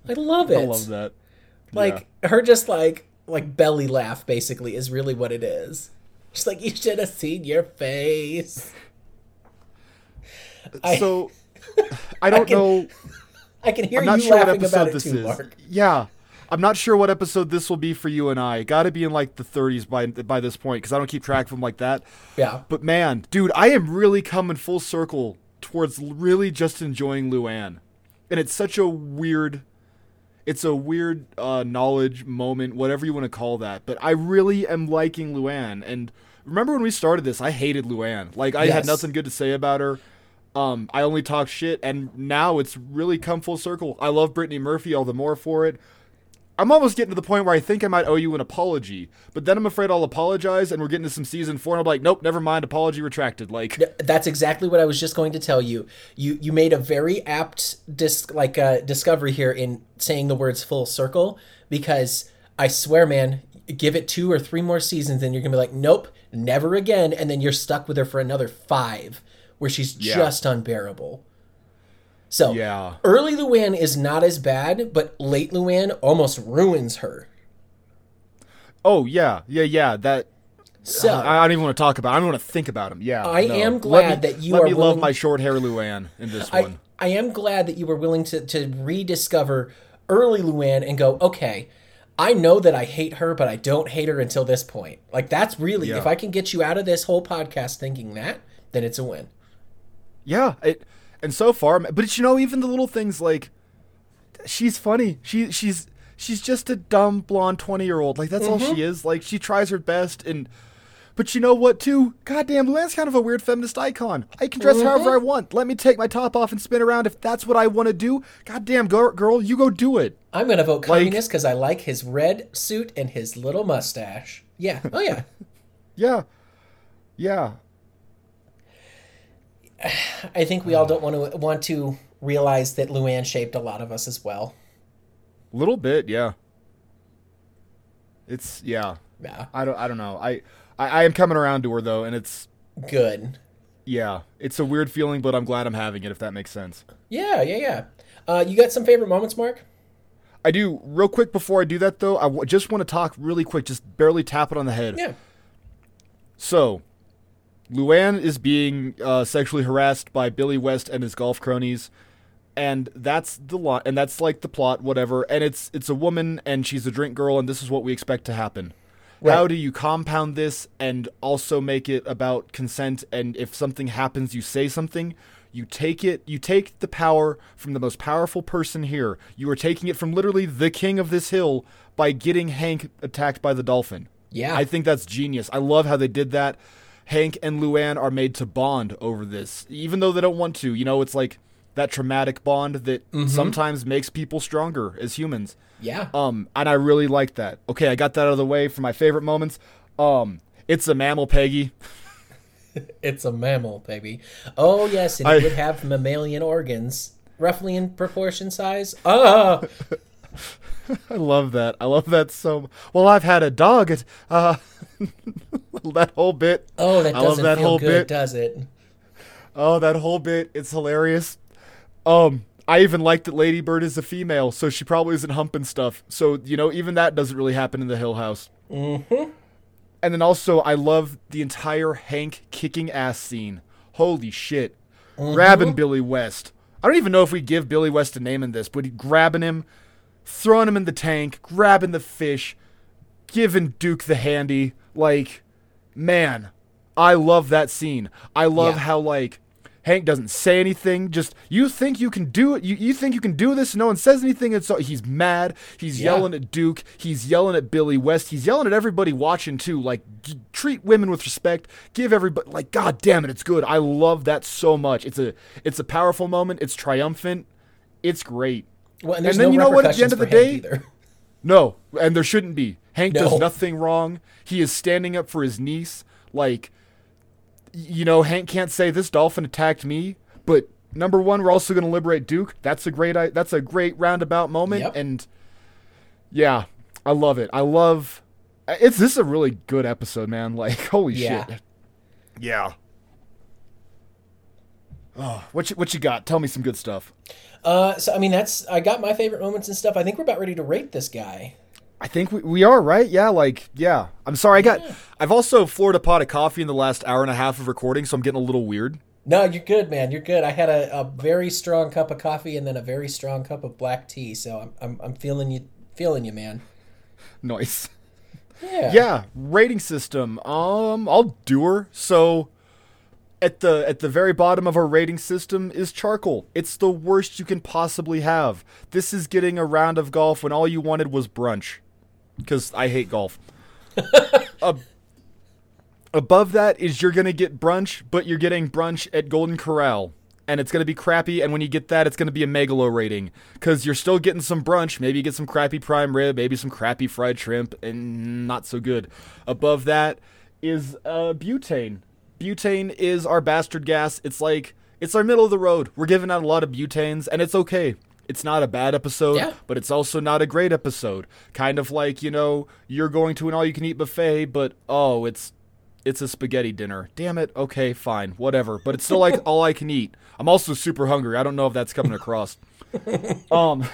I love it. I love that. Like her just like like belly laugh basically is really what it is. She's like, you should have seen your face. Uh, so I don't can- know. I can hear I'm not you sure what laughing about episode it this too, is. Mark. Yeah, I'm not sure what episode this will be for you and I. Got to be in like the 30s by by this point because I don't keep track of them like that. Yeah. But man, dude, I am really coming full circle towards really just enjoying Luanne, and it's such a weird. It's a weird uh, knowledge moment, whatever you want to call that. But I really am liking Luanne. And remember when we started this, I hated Luanne. Like I Yes. had nothing good to say about her. Um, I only talked shit, and now it's really come full circle. I love Brittany Murphy all the more for it. I'm almost getting to the point where I think I might owe you an apology, but then I'm afraid I'll apologize, and we're getting to some season four, and I'm like, nope, never mind, apology retracted. Like, That's exactly what I was just going to tell you. You you made a very apt dis- like uh, discovery here in saying the words full circle because I swear, man, give it two or three more seasons and you're gonna be like, nope, never again, and then you're stuck with her for another five, where she's Yeah. just unbearable. So yeah, early Luanne is not as bad, but late Luanne almost ruins her. oh yeah, yeah, yeah. That So I I don't even want to talk about. It. I don't want to think about him. Yeah, I no. am glad me- that you let are me willing- love my short hair Luanne in this I, one. I am glad that you were willing to, to rediscover early Luanne and go, okay, I know that I hate her, but I don't hate her until this point. Like, that's really, Yeah. if I can get you out of this whole podcast thinking that, then it's a win. Yeah, it and so far, but you know, even the little things like she's funny. She she's she's just a dumb blonde twenty year old. Like that's all Mm-hmm. she is. Like she tries her best and. But you know what, too? Goddamn, Luanne's kind of a weird feminist icon. I can dress however I want. Let me take my top off and spin around if that's what I want to do. Goddamn, girl, girl, you go do it. I'm going to vote Like- communist because I like his red suit and his little mustache. Yeah. Oh, yeah. Yeah, yeah. I think we all don't want to want to realize that Luanne shaped a lot of us as well. Little bit, yeah. It's yeah. Yeah. I don't I don't know. I I, I am coming around to her though, and it's Good. yeah, it's a weird feeling, but I'm glad I'm having it. If that makes sense. Yeah, yeah, yeah. Uh, you got some favorite moments, Mark? I do. Real quick before I do that though, I w- just want to talk really quick, just barely tap it on the head. Yeah. So, Luanne is being uh, sexually harassed by Billy West and his golf cronies, and that's the lot, and that's like the plot, whatever. And it's it's a woman, and she's a drink girl, and this is what we expect to happen. How do you compound this and also make it about consent? And if something happens, you say something. You take it. You take the power from the most powerful person here. You are taking it from literally the king of this hill by getting Hank attacked by the dolphin. Yeah. I think that's genius. I love how they did that. Hank and Luanne are made to bond over this, even though they don't want to. You know, it's like that traumatic bond that sometimes makes people stronger as humans. yeah. Um, and I really like that. Okay, I got that out of the way for my favorite moments. Um, it's a mammal, Peggy. It's a mammal, baby. Oh yes, and I- it would have mammalian organs, roughly in proportion size. Ah, I love that. I love that so. Well, I've had a dog. It, uh, that whole bit. oh, that I love doesn't that feel whole good, bit. does it? Oh, that whole bit. It's hilarious. Um, I even like that Lady Bird is a female, so she probably isn't humping stuff. So, you know, even that doesn't really happen in the Hill House. Mm-hmm. And then also, I love the entire Hank kicking ass scene. Holy shit. Grabbing Billy West. I don't even know if we give Billy West a name in this, but grabbing him, throwing him in the tank, grabbing the fish, giving Duke the handy. Like, man, I love that scene. I love Yeah. how like Hank doesn't say anything. Just you think you can do it. You, you think you can do this. No one says anything. And so he's mad. He's Yeah. yelling at Duke. He's yelling at Billy West. He's yelling at everybody watching too. Like g- treat women with respect. Give everybody like God damn it. It's good. I love that so much. It's a it's a powerful moment. It's triumphant. It's great. Well, and there's then no you know what, at the end of the day- either. No, and there shouldn't be. Hank No. does nothing wrong. He is standing up for his niece. Like, you know, Hank can't say this dolphin attacked me. But number one, we're also going to liberate Duke. That's a great. That's a great roundabout moment. Yep. And yeah, I love it. I love. Uh, it's this is a really good episode, man. Like, holy Yeah. shit. Yeah. Oh, what you what you got? Tell me some good stuff. Uh, so I mean, that's I got my favorite moments and stuff. I think we're about ready to rate this guy. I think we, we are right. Yeah, like yeah. I'm sorry. I got. I've also floored a pot of coffee in the last hour and a half of recording, so I'm getting a little weird. No, you're good, man. You're good. I had a, a very strong cup of coffee and then a very strong cup of black tea, so I'm I'm, I'm feeling you, feeling you, man. Nice. Yeah. Yeah, rating system. Um, I'll do her. So, at the at the very bottom of our rating system is charcoal. It's the worst you can possibly have. This is getting a round of golf when all you wanted was brunch. Cuz I hate golf. uh, above that is you're going to get brunch, but you're getting brunch at Golden Corral. And it's going to be crappy, and when you get that, it's going to be a megalo rating. Because you're still getting some brunch. Maybe you get some crappy prime rib, maybe some crappy fried shrimp, and not so good. Above that is uh, butane butane is our bastard gas. It's like it's our middle of the road. We're giving out a lot of butanes, and it's okay. It's not a bad episode, Yeah. but it's also not a great episode. Kind of like, you know, you're going to an all you can eat buffet, but oh, it's it's a spaghetti dinner. Damn it. Okay, fine. Whatever. But it's still like all I can eat. I'm also super hungry. I don't know if that's coming across. um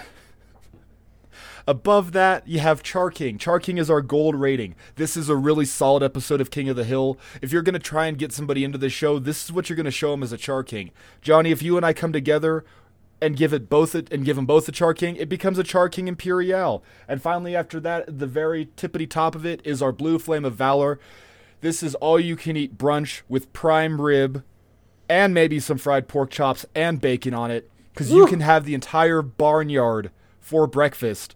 Above that, you have Char King. Char King is our gold rating. This is a really solid episode of King of the Hill. If you're going to try and get somebody into the show, this is what you're going to show them as a Char King. Johnny, if you and I come together and give it both a, and give them both a Char King, it becomes a Char King Imperial. And finally, after that, the very tippity top of it is our Blue Flame of Valor. This is all you can eat brunch with prime rib and maybe some fried pork chops and bacon on it because you can have the entire barnyard for breakfast.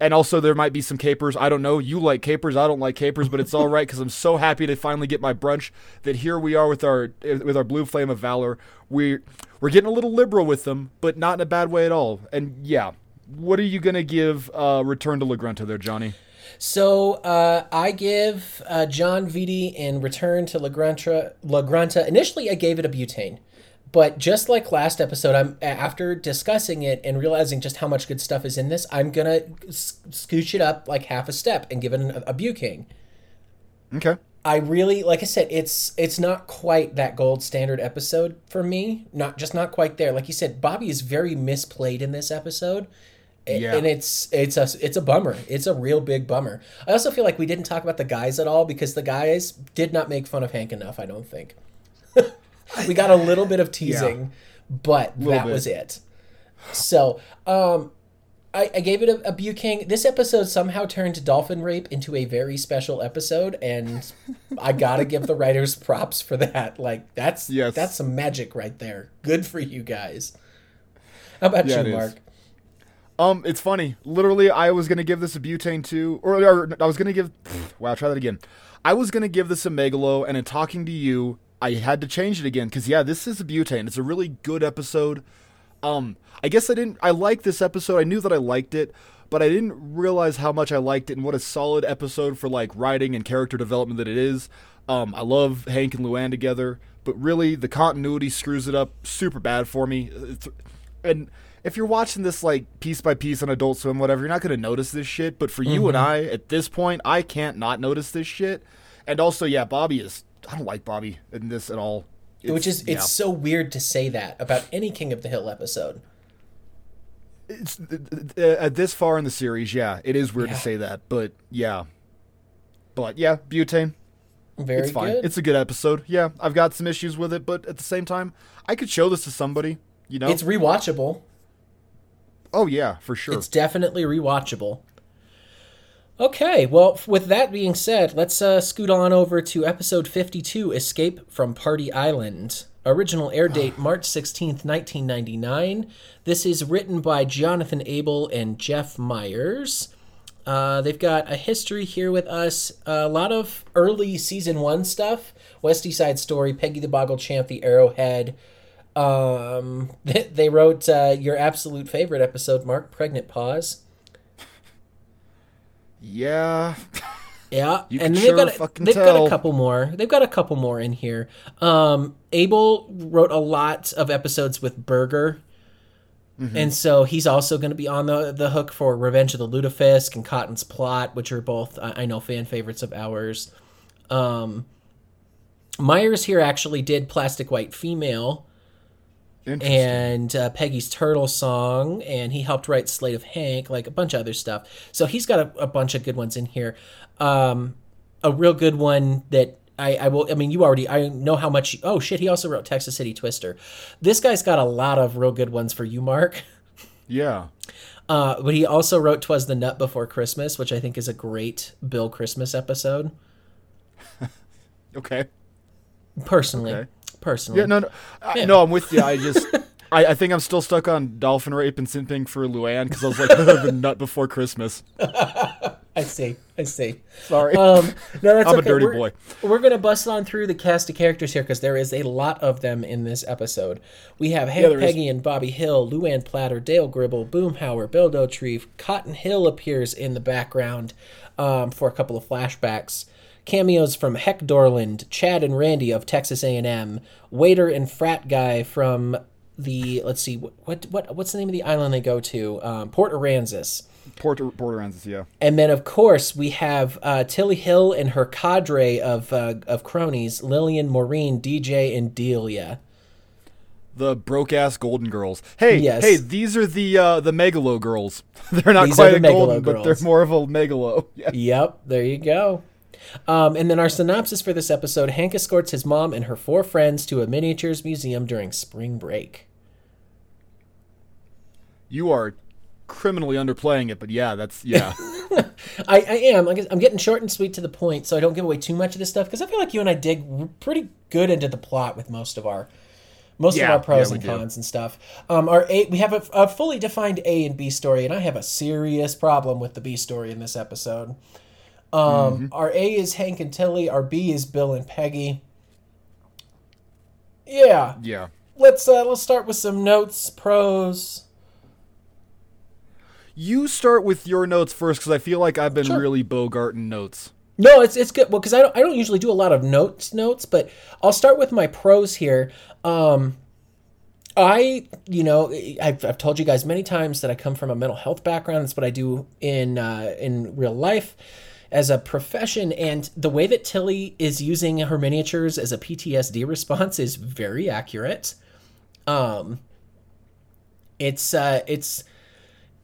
And also, there might be some capers. I don't know. You like capers. I don't like capers, but it's all right because I'm so happy to finally get my brunch. That here we are with our with our blue flame of valor. We we're getting a little liberal with them, but not in a bad way at all. And yeah, what are you gonna give uh, Return to La Grunta there, Johnny? So uh, I give uh, Jon Vitti in Return to La Grunta, La Grunta. Initially, I gave it a butane, but just like last episode, I'm after discussing it and realizing just how much good stuff is in this. I'm gonna scooch it up like half a step and give it an, a buking Okay. I really, like I said, it's it's not quite that gold standard episode for me. Not just not quite there. Like you said, Bobby is very misplayed in this episode. Yeah. And it's it's a it's a bummer. It's a real big bummer. I also feel like we didn't talk about the guys at all because the guys did not make fun of Hank enough. I don't think. we got a little bit of teasing, but that bit. was it. So, um, I, I gave it a, a Buking. This episode somehow turned dolphin rape into a very special episode, and I gotta give the writers props for that. Like that's Yes. that's some magic right there. Good for you guys. How about Yeah, you, is. Mark? Um, it's funny. Literally, I was gonna give this a butane too, or, or I was gonna give. Wow, try that again. I was gonna give this a megalo, and in talking to you, I had to change it again because yeah, this is a butane. It's a really good episode. Um, I guess I didn't. I liked this episode. I knew that I liked it, but I didn't realize how much I liked it and what a solid episode for like writing and character development that it is. Um, I love Hank and Luanne together, but really the continuity screws it up super bad for me. It's- and if you're watching this like piece by piece on Adult Swim, whatever, you're not gonna notice this shit. But for you and I, at this point, I can't not notice this shit. And also, yeah, Bobby is. I don't like Bobby in this at all. Which is It's- yeah. it's so weird to say that about any King of the Hill episode. it's uh, at this far in the series, yeah, it is weird Yeah. to say that, but yeah, but yeah, butane, Very it's fine. good. It's a good episode. Yeah, I've got some issues with it, but at the same time, I could show this to somebody. You know? it's rewatchable. oh yeah, for sure. It's definitely rewatchable. Okay, well, with that being said, let's uh, scoot on over to episode 52 Escape from Party Island. Original air date March 16th, 1999. This is written by Jonathan Abel and Jeff Myers. Uh, they've got a history here with us. a lot of early season one stuff. Westy Side Story, Peggy the Boggle Champ, The Arrowhead. Um, they, they wrote uh, your absolute favorite episode, Mark, Pregnant Paws. Yeah, Yeah, You and they've sure got a, fucking they've got a couple more. They've got a couple more in here. Um, Abel wrote a lot of episodes with Berger, Mm-hmm. and so he's also going to be on the the hook for Revenge of the Lutefisk and Cotton's Plot, which are both I, I know fan favorites of ours. Um, Myers here actually did Plastic White Female. And uh, Peggy's Turtle Song, and he helped write Slate of Hank, like a bunch of other stuff. So he's got a, a bunch of good ones in here. Um, a real good one that I, I will. I mean, you already. I know how much. Oh shit! He also wrote Texas City Twister. This guy's got a lot of real good ones for you, Mark. yeah, Uh, but he also wrote "Twas the Nut Before Christmas," which I think is a great Bill Christmas episode. okay, personally. Okay. Personally. Yeah, no, no, I, Yeah. no. I'm with you. I just, I, I think I'm still stuck on dolphin rape and simping for Luanne because I was like the nut before Christmas. I see. I see. Sorry, Um, no, that's I'm a dirty we're, boy. We're gonna bust on through the cast of characters here because there is a lot of them in this episode. We have Hank there is. Peggy and Bobby Hill, Luanne Platter, Dale Gribble, Boomhauer, Bill Dauterive. Cotton Hill appears in the background um, for a couple of flashbacks. Cameos from Heck Dorland, Chad and Randy of Texas A&M, waiter and frat guy from the let's see what what, what what's the name of the island they go to? Um, Port Aransas. Porter Borderlands, yeah. And then, of course, we have uh, Tilly Hill and her cadre of uh, of cronies: Lillian, Maureen, DJ, and Delia. The broke ass golden girls. Hey, Yes. hey, these are the uh, the megalo girls. they're not These quite the a golden, but they're more of a megalo. Yeah. Yep, there you go. Um, and then our synopsis for this episode: Hank escorts his mom and her four friends to a miniatures museum during spring break. You are criminally underplaying it, but yeah, that's yeah. I, I am. I'm getting short and sweet to the point, so I don't give away too much of this stuff because I feel like you and I dig pretty good into the plot with most of our most Yeah, of our pros yeah, and do. cons and stuff. Um, our A, we have a, a fully defined A and B story, and I have a serious problem with the B story in this episode. Um, Mm-hmm. Our A is Hank and Tilly. Our B is Bill and Peggy. Yeah, yeah. let's uh, let's start with some notes, pros. You start with your notes first because I feel like I've been Sure. really bogarting notes. No, it's it's good. Well, because I don't I don't usually do a lot of notes notes, but I'll start with my pros here. Um, I you know I've, I've told you guys many times that I come from a mental health background. That's what I do in uh, in real life as a profession, and the way that Tilly is using her miniatures as a PTSD response is very accurate. Um, it's uh, it's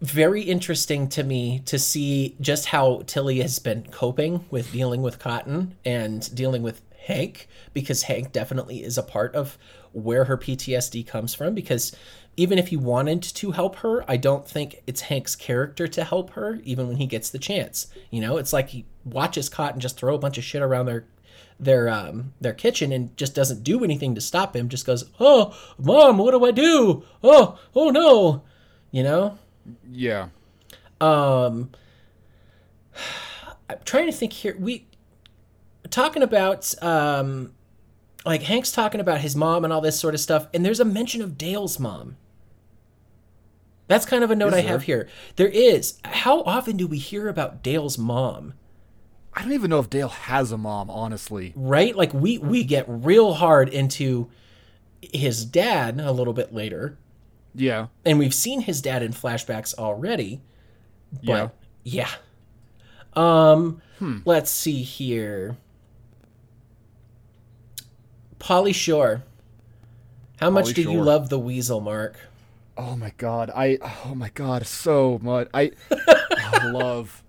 very interesting to me to see just how Tilly has been coping with dealing with Cotton and dealing with Hank because Hank definitely is a part of where her PTSD comes from because even if he wanted to help her, I don't think it's Hank's character to help her even when he gets the chance. You know, it's like he watches Cotton just throw a bunch of shit around their their um their kitchen and just doesn't do anything to stop him just goes oh mom what do i do oh oh no you know Yeah. um i'm trying to think here we talking about um like hank's talking about his mom and all this sort of stuff and there's a mention of dale's mom that's kind of a note Is i there? have here there is how often do we hear about dale's mom I don't even know if Dale has a mom, honestly. right like we we get real hard into his dad a little bit later Yeah. and we've seen his dad in flashbacks already. But yeah. Um let's see here. Pauly Shore. How much Pauly do you love the weasel, Mark? Oh my god. I oh my god, so much. I, I love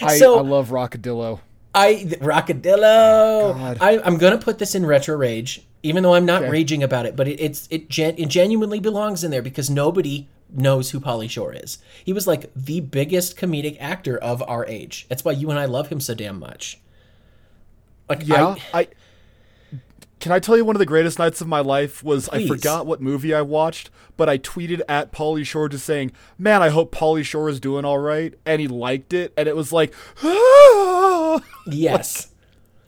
I, So- I love Rockadillo. I Rockadillo. God. I, I'm gonna put this in retro rage, even though I'm not Okay. raging about it. But it, it's it, gen, it genuinely belongs in there because nobody knows who Pauly Shore is. He was like the biggest comedic actor of our age. That's why you and I love him so damn much. Like Yeah. I, I, Can I tell you one of the greatest nights of my life was Please. I forgot what movie I watched, but I tweeted at Pauly Shore just saying, "Man, I hope Pauly Shore is doing all right," and he liked it, and it was like, yes.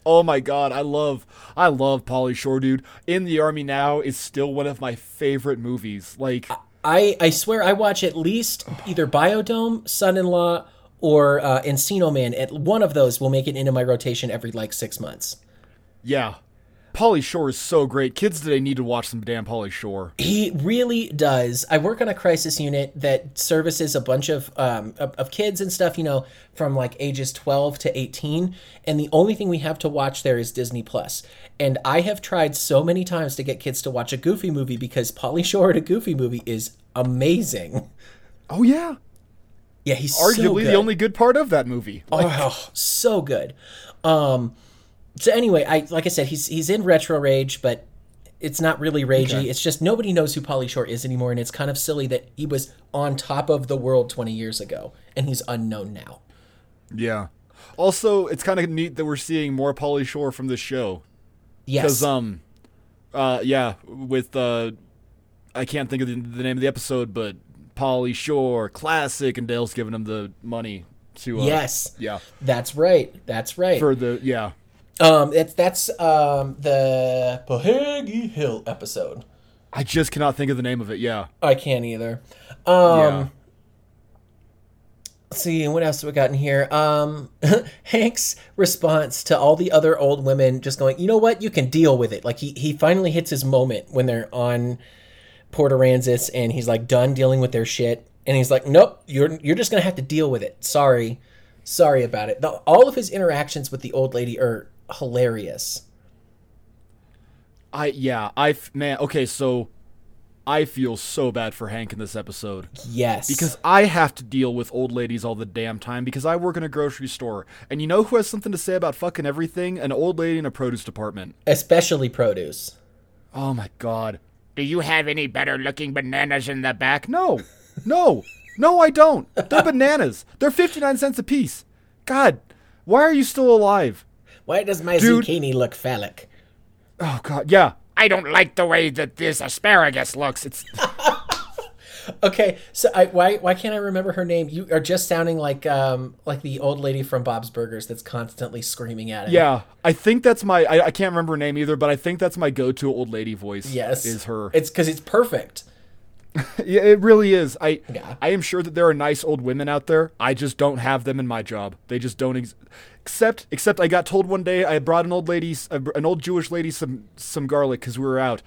Oh my god, I love I love Pauly Shore, dude. In the Army Now is still one of my favorite movies. Like I, I swear I watch at least either Biodome, Son-in-Law, or uh, Encino Man. At one of those will make it into my rotation every like six months. yeah. Pauly Shore is so great. Kids today need to watch some damn Pauly Shore. He really does. I work on a crisis unit that services a bunch of um, of, of kids and stuff, you know, from like ages 12 to 18, and the only thing we have to watch there is Disney Plus. And I have tried so many times to get kids to watch a Goofy movie because Pauly Shore in a Goofy movie is amazing. Oh yeah. Yeah, he's so Arguably good. the only good part of that movie. oh, so good. Um, so anyway, I like I said, he's he's in retro rage, but it's not really ragey. Okay. It's just nobody knows who Pauly Shore is anymore, and it's kind of silly that he was on top of the world 20 years ago and he's unknown now. Yeah. Also, it's kind of neat that we're seeing more Pauly Shore from the show Yes, because um Uh, yeah, with uh, I can't think of the, the name of the episode, but Pauly Shore, classic, and Dale's giving him the money to. Uh, yes, Yeah. that's right. That's right. For the yeah. Um, that's that's um the Pahegi Hill episode. I just cannot think of the name of it. Yeah. I can't either. Um, yeah. let's see what else do we got in here. Um, Hank's response to all the other old women just going, you know what, you can deal with it. Like he he finally hits his moment when they're on Port Aransas and he's like done dealing with their shit, and he's like, nope, you're you're just gonna have to deal with it. Sorry, sorry about it. The, all of his interactions with the old lady are hilarious. I yeah. I man. Okay, so I feel so bad for Hank in this episode. Yes, Because I have to deal with old ladies all the damn time because I work in a grocery store. And you know who has something to say about fucking everything? An old lady in a produce department. especially produce. Oh my god. Do you have any better looking bananas in the back? No. No. No, I don't. They're bananas. They're 59 cents a piece. God, why are you still alive? Why does my Dude. zucchini look phallic? Oh god, yeah. I don't like the way that this asparagus looks. It's Okay, so I, why why can't I remember her name? You are just sounding like um like the old lady from Bob's Burgers that's constantly screaming at him. Yeah, I think that's my. I, I can't remember her name either, but I think that's my go-to old lady voice. Yes. is her. It's because it's perfect. yeah, it really is. I Yeah. I am sure that there are nice old women out there. I just don't have them in my job. They just don't. Ex- except except I got told one day I brought an old lady, an old Jewish lady, some some garlic because we were out,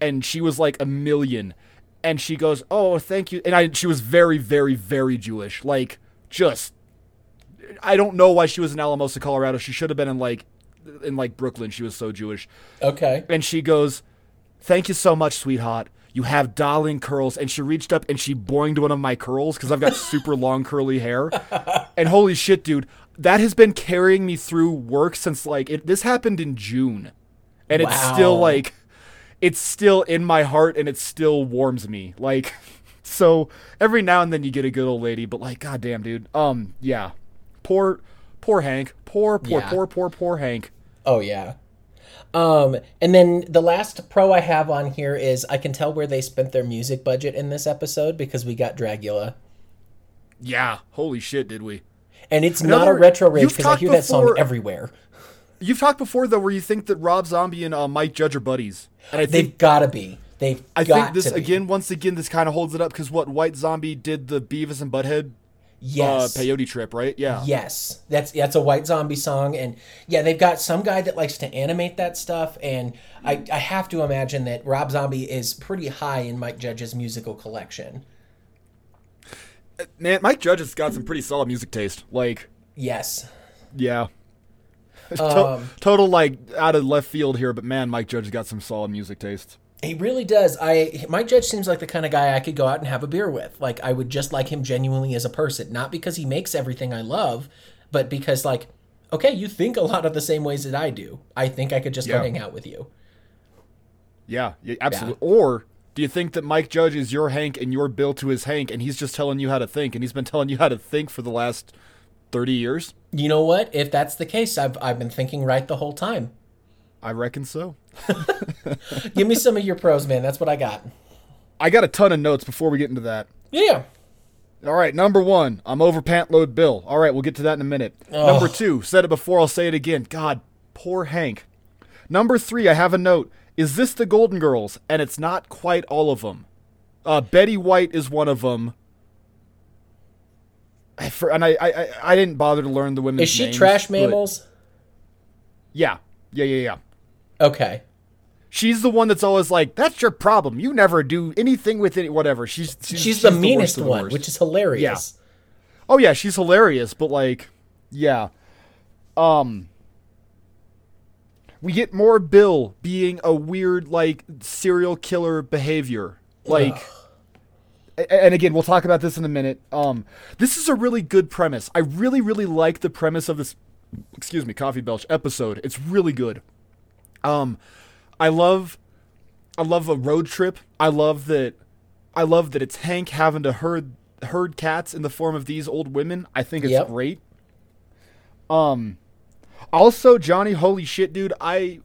and she was like a million, and she goes, "Oh, thank you," and I she was very very very Jewish, like just. I don't know why she was in Alamosa, Colorado. She should have been in like in like Brooklyn. She was so Jewish. Okay. And she goes, Thank you so much, sweetheart. You have darling curls. And she reached up and she boinged one of my curls because I've got super long curly hair. And holy shit, dude, that has been carrying me through work since like it, this happened in June. And it's still like, it's still in my heart and it still warms me. Like, so every now and then you get a good old lady, but like, goddamn, dude. Um, yeah. Poor, poor Hank. Poor, poor, Yeah. poor, poor, poor Hank. Oh yeah. Um, and then the last pro I have on here is I can tell where they spent their music budget in this episode because we got Dragula. Yeah. Holy shit, did we? And it's not a retro rage because I hear that song everywhere. You've talked before though, where you think that Rob Zombie and uh, Mike Judge are buddies, and I think, They've gotta be. They've I got think this to be. again, once again, this kind of holds it up because what White Zombie did the Beavis and Butthead Yes. uh, peyote trip, right? Yeah, Yes, that's that's a White Zombie song, and yeah, they've got some guy that likes to animate that stuff, and I I have to imagine that Rob Zombie is pretty high in Mike Judge's musical collection. man, Mike Judge has got some pretty solid music taste. Like, Yes, yeah, Um, total like out of left field here, but man, Mike Judge has got some solid music taste. He really does. I Mike Judge seems like the kind of guy I could go out and have a beer with. Like I would just like him genuinely as a person, not because he makes everything I love, but because like, okay, you think a lot of the same ways that I do. I think I could just go hang out with you. Yeah, yeah absolutely. Or do you think that Mike Judge is your Hank and you're Bill to his Hank, and he's just telling you how to think, and he's been telling you how to think for the last thirty years? You know what? If that's the case, I've I've been thinking right the whole time. I reckon so. Give me some of your pros, man. That's what I got. I got a ton of notes before we get into that. Yeah. All right, number one, I'm over pant load Bill. All right, we'll get to that in a minute. Number two, said it before, I'll say it again. God, poor Hank. Number three, I have a note. Is this the Golden Girls? And it's not quite all of them. Uh, Betty White is one of them. I, for, and I, I, I- I didn't bother to learn the women's Is she names, trash mammals? Yeah, yeah, yeah, yeah. Okay. She's the one that's always like, "That's your problem. You never do anything with it. Whatever." She's she's, She's, the worst meanest the one, which is hilarious. Yeah. Oh yeah, she's hilarious, but like, yeah. Um we get more Bill being a weird like serial killer behavior. Like and again, we'll talk about this in a minute. Um this is a really good premise. I really really like the premise of this excuse me, coffee belch episode. It's really good. Um I love I love a road trip. I love that I love that it's Hank having to herd herd cats in the form of these old women. I think it's Yep. great. Um also Johnny, holy shit, dude, I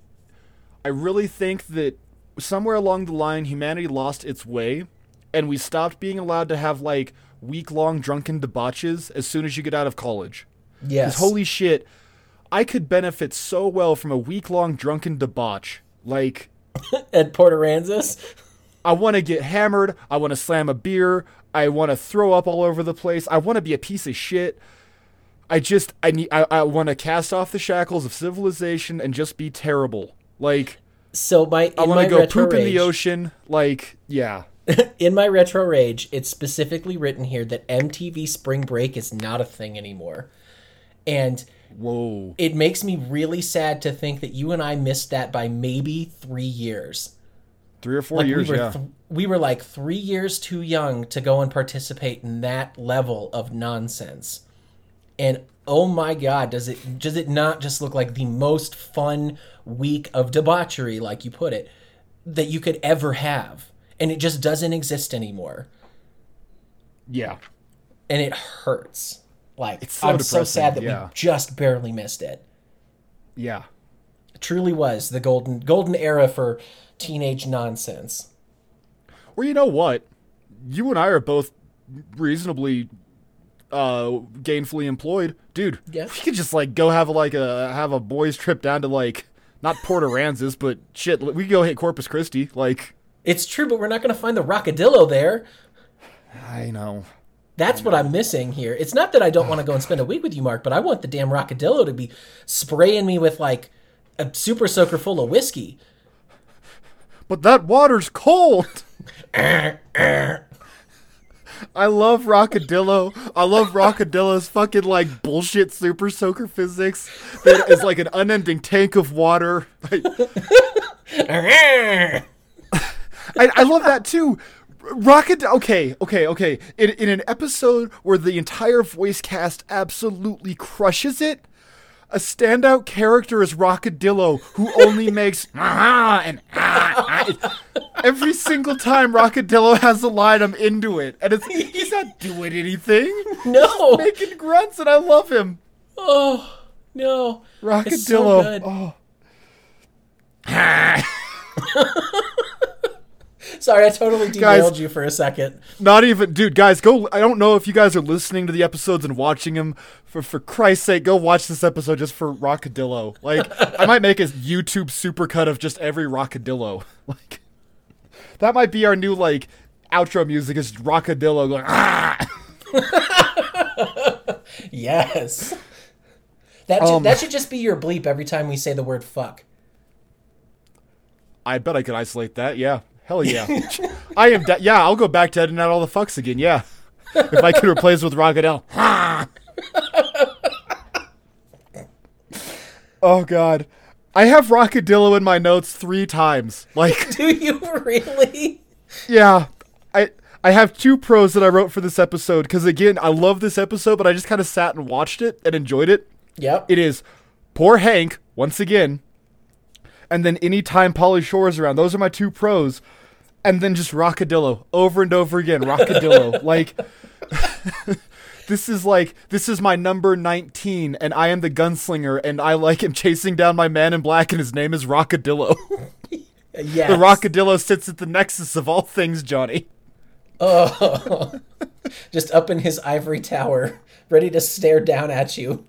I really think that somewhere along the line humanity lost its way and we stopped being allowed to have like week long drunken debauches as soon as you get out of college. Yes. Holy shit, I could benefit so well from a week long drunken debauch. Like, At Port Aransas. I want to get hammered. I want to slam a beer. I want to throw up all over the place. I want to be a piece of shit. I just, I need, I, I want to cast off the shackles of civilization and just be terrible. Like, So my I want to go poop in the ocean. Like, yeah. in my retro rage, it's specifically written here that MTV Spring Break is not a thing anymore. And Whoa. it makes me really sad to think that you and I missed that by maybe three years. Three or four Like years, we yeah. th- we were like three years too young to go and participate in that level of nonsense. And oh my god, does it does it not just look like the most fun week of debauchery, like you put it, that you could ever have? And it just doesn't exist anymore. yeah. And it hurts. Like It's so I'm so sad that yeah. we just barely missed it. Yeah. It truly was the golden golden era for teenage nonsense. Well, you know what? You and I are both reasonably uh gainfully employed. Dude, Yeah. we could just like go have a like a have a boys trip down to like not Port Aransas, but shit, we could go hit Corpus Christi. Like It's true, but we're not going to find the Rockadillo there. I know. That's what I'm missing here. It's not that I don't want to go and spend a week with you, Mark, but I want the damn Rockadillo to be spraying me with like a super soaker full of whiskey. But that water's cold. I love Rockadillo. I love Rockadillo's fucking like bullshit super soaker physics that is like an unending tank of water. I, I love that too. Rocket. Okay, okay, okay. In, in an episode where the entire voice cast absolutely crushes it, a standout character is Rockadillo, who only makes ah and ah. ah. Every single time Rockadillo has a line, I'm into it, and it's he's not doing anything. No. making grunts, and I love him. Oh, no. Rockadillo. So good. Oh. Sorry, I totally derailed Guys- you for a second. Not even, dude, guys, go. I don't know if you guys are listening to the episodes and watching them. For for Christ's sake, go watch this episode just for Rockadillo. Like, I might make a YouTube supercut of just every Rockadillo. Like, that might be our new like outro music is Rockadillo going ah. Yes. That, should, Um, that should just be your bleep every time we say the word fuck. I bet I could isolate that. Yeah, hell yeah. I am. Da- yeah, I'll go back to editing out all the fucks again. Yeah, if I could replace with Rockadillo. oh god, I have Rockadillo in my notes three times. Like, Do you really? yeah, I. I have two pros that I wrote for this episode because again, I love this episode, but I just kind of sat and watched it and enjoyed it. Yep. It is poor Hank once again, and then anytime Pauly Shore is around. Those are my two pros, and then just Rockadillo over and over again. Rockadillo, like this is like this is my number nineteen, and I am the gunslinger, and I like am chasing down my man in black, and his name is Rockadillo. yes. the Rockadillo sits at the nexus of all things, Johnny. Oh. just up in his ivory tower, ready to stare down at you.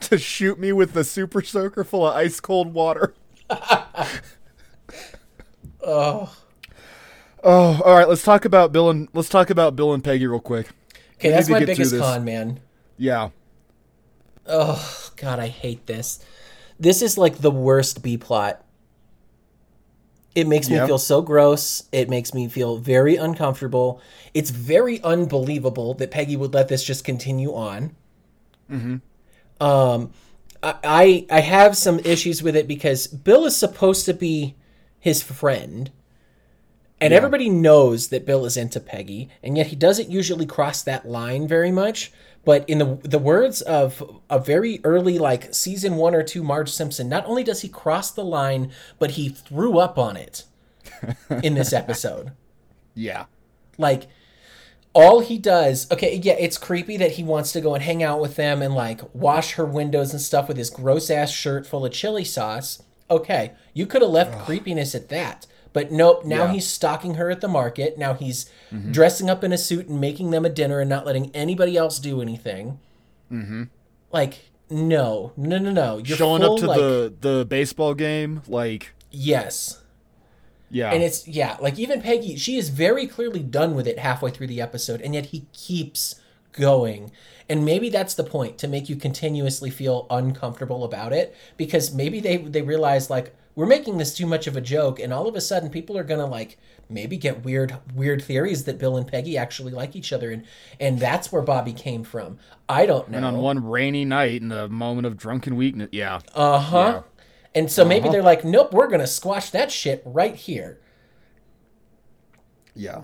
To shoot me with the super soaker full of ice cold water. Oh. Oh, all right. Let's talk about Bill and let's talk about Bill and Peggy real quick. Okay, that's my biggest con, man. Yeah. Oh god, I hate this. This is like the worst B plot. It makes me Yeah. feel so gross. It makes me feel very uncomfortable. It's very unbelievable that Peggy would let this just continue on. Hmm. Um, I, I I have some issues with it because Bill is supposed to be his friend, and everybody knows that Bill is into Peggy, and yet he doesn't usually cross that line very much. But in the the words of a very early like season one or two Marge Simpson, not only does he cross the line, but he threw up on it in this episode. Yeah. Like all he does, okay, yeah, it's creepy that he wants to go and hang out with them and like wash her windows and stuff with his gross ass shirt full of chili sauce. Okay, you could have left creepiness at that. But nope, now Yeah. he's stalking her at the market. Now he's Mm-hmm. dressing up in a suit and making them a dinner and not letting anybody else do anything. Mm-hmm. Like, no, no, no, no. You're Showing full, up to like, the the baseball game, like yes. yeah, And it's yeah, like even Peggy, she is very clearly done with it halfway through the episode, and yet he keeps going. And maybe that's the point to make you continuously feel uncomfortable about it, because maybe they they realize like we're making this too much of a joke, and all of a sudden people are gonna like maybe get weird weird theories that Bill and Peggy actually like each other, and and that's where Bobby came from. I don't know. and on one rainy night in a moment of drunken weakness, yeah, Uh huh. And so Uh-huh. maybe they're like, nope, we're gonna squash that shit right here. yeah,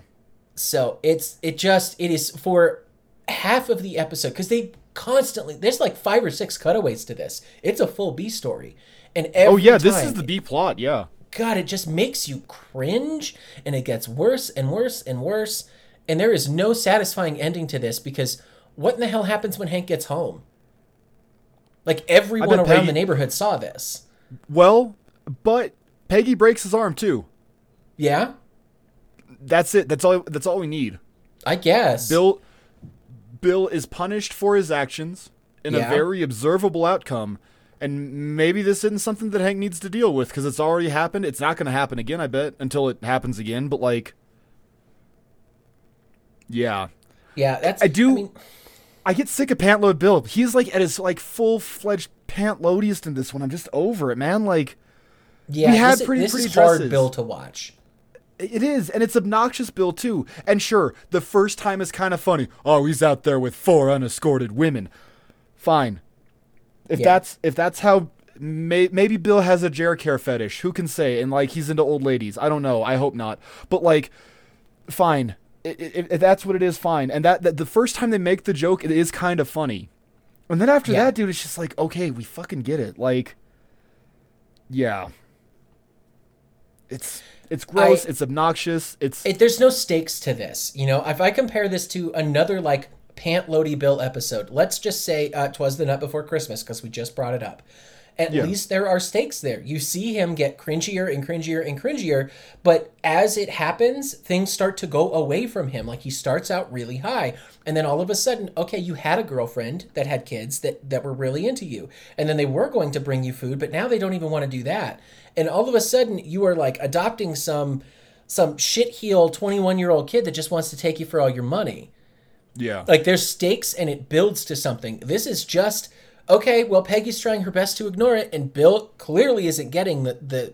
So it's it just it is for half of the episode because they constantly there's like five or six cutaways to this. It's a full B story, and oh yeah, this is the B plot, yeah. God. It just makes you cringe, and it gets worse and worse and worse. And there is no satisfying ending to this because what in the hell happens when Hank gets home? Like everyone around Peggy- the neighborhood saw this. Well, but Peggy breaks his arm too. Yeah, That's it. That's all. That's all we need. I guess. Bill Bill is punished for his actions in Yeah. a very observable outcome. And maybe this isn't something that Hank needs to deal with because it's already happened. It's not going to happen again, I bet, until it happens again. But like, yeah, yeah, that's. I do- mean, I get sick of Pantload Bill. He's like at his like full fledged pantloadiest in this one. I'm just over it, man. Like, yeah, we had this, pretty- this pretty is hard. Bill to watch. It is, and it's obnoxious, Bill, too. And sure, the first time is kind of funny. Oh, he's out there with four unescorted women. Fine. If Yeah. that's if that's how may, maybe Bill has a Jerick hair fetish. Who can say? And like he's into old ladies. I don't know. I hope not. But like, fine. I- i- If, if that's what it is, fine. And that, that the first time they make the joke, it is kind of funny. And then after Yeah. that, dude, it's just like, okay, we fucking get it. Like, yeah. It's it's gross. I- it's obnoxious. It's it, there's no stakes to this. You know, if I compare this to another like Pant Lodi Bill episode, let's just say uh, "Twas the Night Before Christmas" because we just brought it up. At Yeah. least there are stakes there. You see him get cringier and cringier and cringier, but as it happens, things start to go away from him. Like he starts out really high, and then all of a sudden, okay, you had a girlfriend that had kids that that were really into you, and then they were going to bring you food, but now they don't even want to do that. And all of a sudden, you are like adopting some some shit heel 21 year old kid that just wants to take you for all your money. yeah. Like there's stakes and it builds to something. This is just okay, well Peggy's trying her best to ignore it and Bill clearly isn't getting the the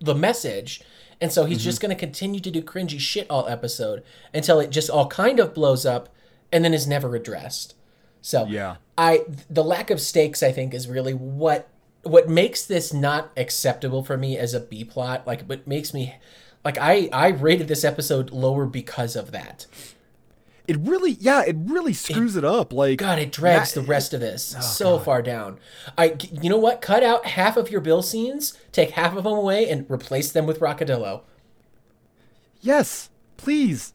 the message. And so he's Mm-hmm. just going to continue to do cringy shit all episode until it just all kind of blows up and then is never addressed. So Yeah. I the lack of stakes I think is really what what makes this not acceptable for me as a B plot. Like what makes me like I I rated this episode lower because of that. It really, yeah, it really screws it, up. Like, God, it drags that- the rest of this oh, so far down. I you know what? Cut out half of your Bill scenes, take half of them away, and replace them with Rockadillo. Yes, please.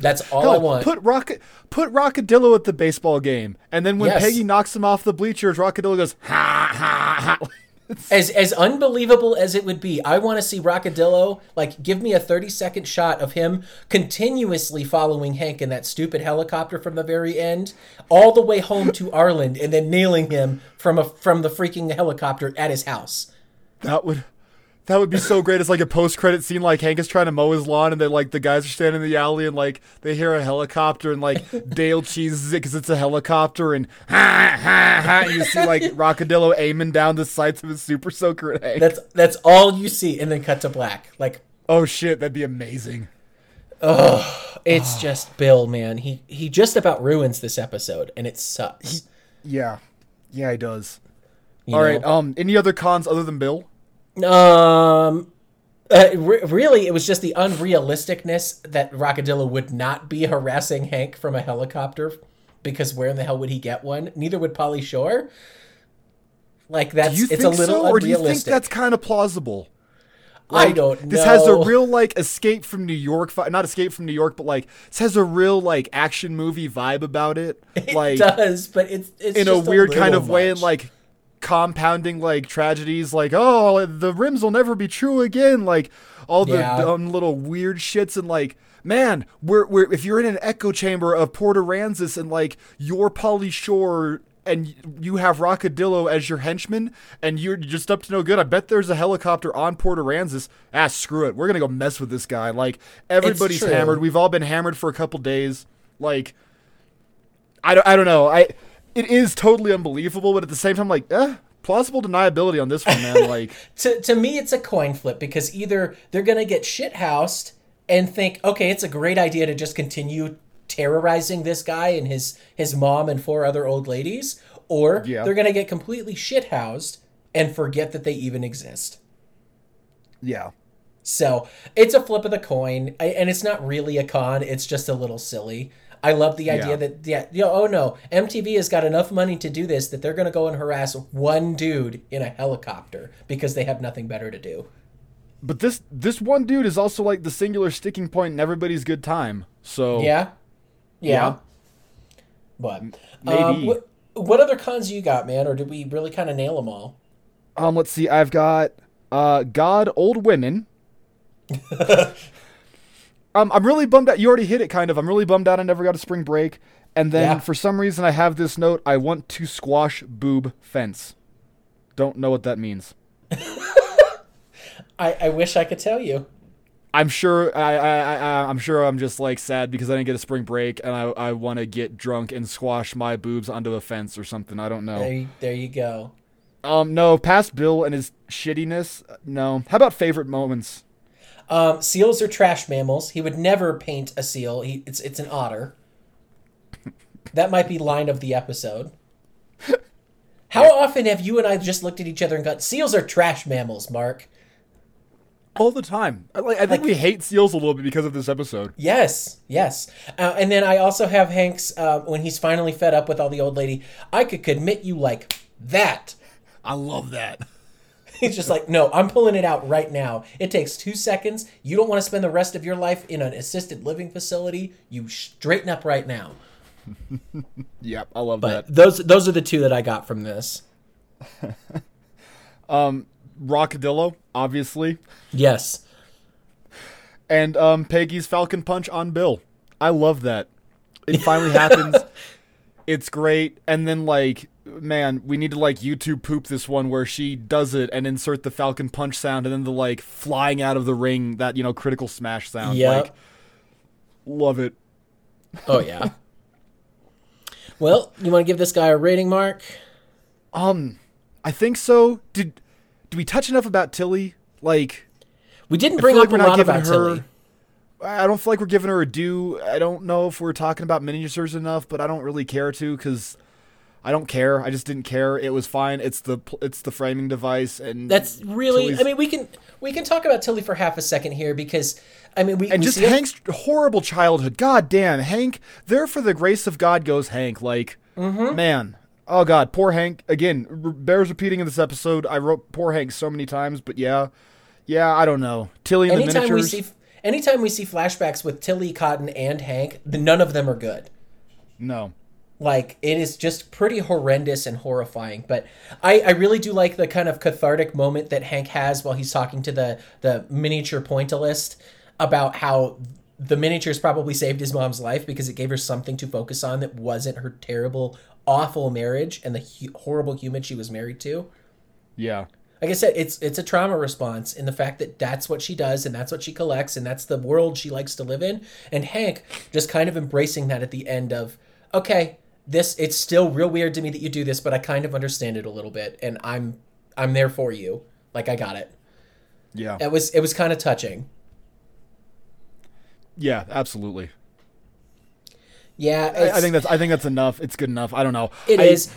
That's all Hell, I want. Put Rock, put Rockadillo at the baseball game, and then when Yes. Peggy knocks him off the bleachers, Rockadillo goes ha ha ha. as as unbelievable as it would be, I want to see Rockadillo like give me a 30 second shot of him continuously following Hank in that stupid helicopter from the very end all the way home to Arlen and then nailing him from a from the freaking helicopter at his house. That would, that would be so great. It's like a post credit scene, like Hank is trying to mow his lawn, and then like the guys are standing in the alley, and like they hear a helicopter, and like Dale cheeses it because it's a helicopter, and ha ha ha. And you see like Rockadillo aiming down the sights of his super soaker at Hank. That's that's all you see and then cut to black. Like oh shit, that'd be amazing. Oh, it's just Bill, man. He he just about ruins this episode and it sucks. Yeah, yeah, he does. you All know? right. Um, any other cons other than Bill? Um, uh, re- really, it was just the unrealisticness that Rockadillo would not be harassing Hank from a helicopter because where in the hell would he get one? Neither would Pauly Shore. Like that's Do you it's think a little so, or do you think that's kind of plausible? I don't know. This has a real like escape from New York, not escape from New York, but like this has a real like action movie vibe about it, Like, It like does, but it's it's in a weird kind little of way, and like compounding like tragedies like oh the rims will never be true again like all the Yeah. dumb little weird shits and like man we're, we're if you're in an echo chamber of Port Aransas and like you're Pauly Shore and you have Rockadillo as your henchman and you're just up to no good I bet there's a helicopter on Port Aransas ah screw it. We're gonna go mess with this guy. Like everybody's hammered. We've all been hammered for a couple days. Like I don't, I don't know. I it is totally unbelievable, but at the same time, like, eh, plausible deniability on this one, man. Like, to to me it's a coin flip because either they're gonna get shithoused and think okay it's a great idea to just continue terrorizing this guy and his his mom and four other old ladies or Yeah. they're gonna get completely shithoused and forget that they even exist yeah, so it's a flip of the coin and it's not really a con it's just a little silly i love the idea Yeah. that yeah you know, oh no mtv has got enough money to do this that they're gonna go and harass one dude in a helicopter because they have nothing better to do but this this one dude is also like the singular sticking point in everybody's good time. So Yeah, yeah. Yeah. But maybe. um, what, what other cons you got, man? Or did we really kind of nail them all? um, let's see. I've got uh, God, old women. um, I'm really bummed out. You already hit it, kind of. I'm really bummed out. I never got a spring break. And then Yeah. for some reason, I have this note. I want to squash boob fence. Don't know what that means. I, I wish I could tell you. I'm sure I, I, I I'm sure I'm just like sad because I didn't get a spring break and I, I want to get drunk and squash my boobs onto a fence or something. I don't There, know. you, there you go. Um, no, past Bill and his shittiness. No. How about favorite moments? Um, seals are trash mammals. He would never paint a seal. He, it's it's an otter. That might be line of the episode. How often have you and I just looked at each other and got seals are trash mammals, Mark? All the time. I, like, I think we hate seals a little bit because of this episode. Yes, yes. Uh, and then I also have Hank's uh, when he's finally fed up with all the old lady. I could commit you like that. I love that. He's just like, no, I'm pulling it out right now. It takes two seconds. You don't want to spend the rest of your life in an assisted living facility. You straighten up right now. Yep, I love But that. those those are the two that I got from this. um, Rockadillo, obviously, Yes. and um, Peggy's Falcon Punch on Bill. I love that. It finally happens. It's great. And then like, man, we need to like YouTube poop this one where she does it and insert the Falcon Punch sound and then the like flying out of the ring that you know critical smash sound. Yep. Like, love it. Oh yeah. well, you want to give this guy a rating, Mark? Um, I think so. Did did we touch enough about Tilly? Like, We didn't bring up like a lot about her. Tilly. I don't feel like we're giving her a due. I don't know if we're talking about miniatures enough, but I don't really care to because I don't care. I just didn't care. It was fine. It's the it's the framing device, and That's really. Tilly's- I mean, we can we can talk about Tilly for half a second here because I mean we and we just Hank's horrible childhood. God damn, Hank. There for the grace of God goes Hank. Like, Mm-hmm. man. Oh God, poor Hank. Again, bears repeating in this episode. I wrote poor Hank so many times, but yeah, yeah. I don't know. Tilly and the anytime we see anytime we see flashbacks with Tilly, Cotton, and Hank, the, none of them are good. no. Like it is just pretty horrendous and horrifying. But I, I really do like the kind of cathartic moment that Hank has while he's talking to the the miniature pointillist about how the miniatures probably saved his mom's life because it gave her something to focus on that wasn't her terrible, awful marriage and the hu- horrible human she was married to. Yeah. Like I said, it's it's a trauma response in the fact that that's what she does and that's what she collects and that's the world she likes to live in. And Hank just kind of embracing that at the end of, okay, this it's still real weird to me that you do this, but I kind of understand it a little bit, and I'm I'm there for you. Like I got it. Yeah. It was it was kind of touching. Yeah. Absolutely. Yeah, I, I think that's I think that's enough. It's good enough. I don't know. it I- is.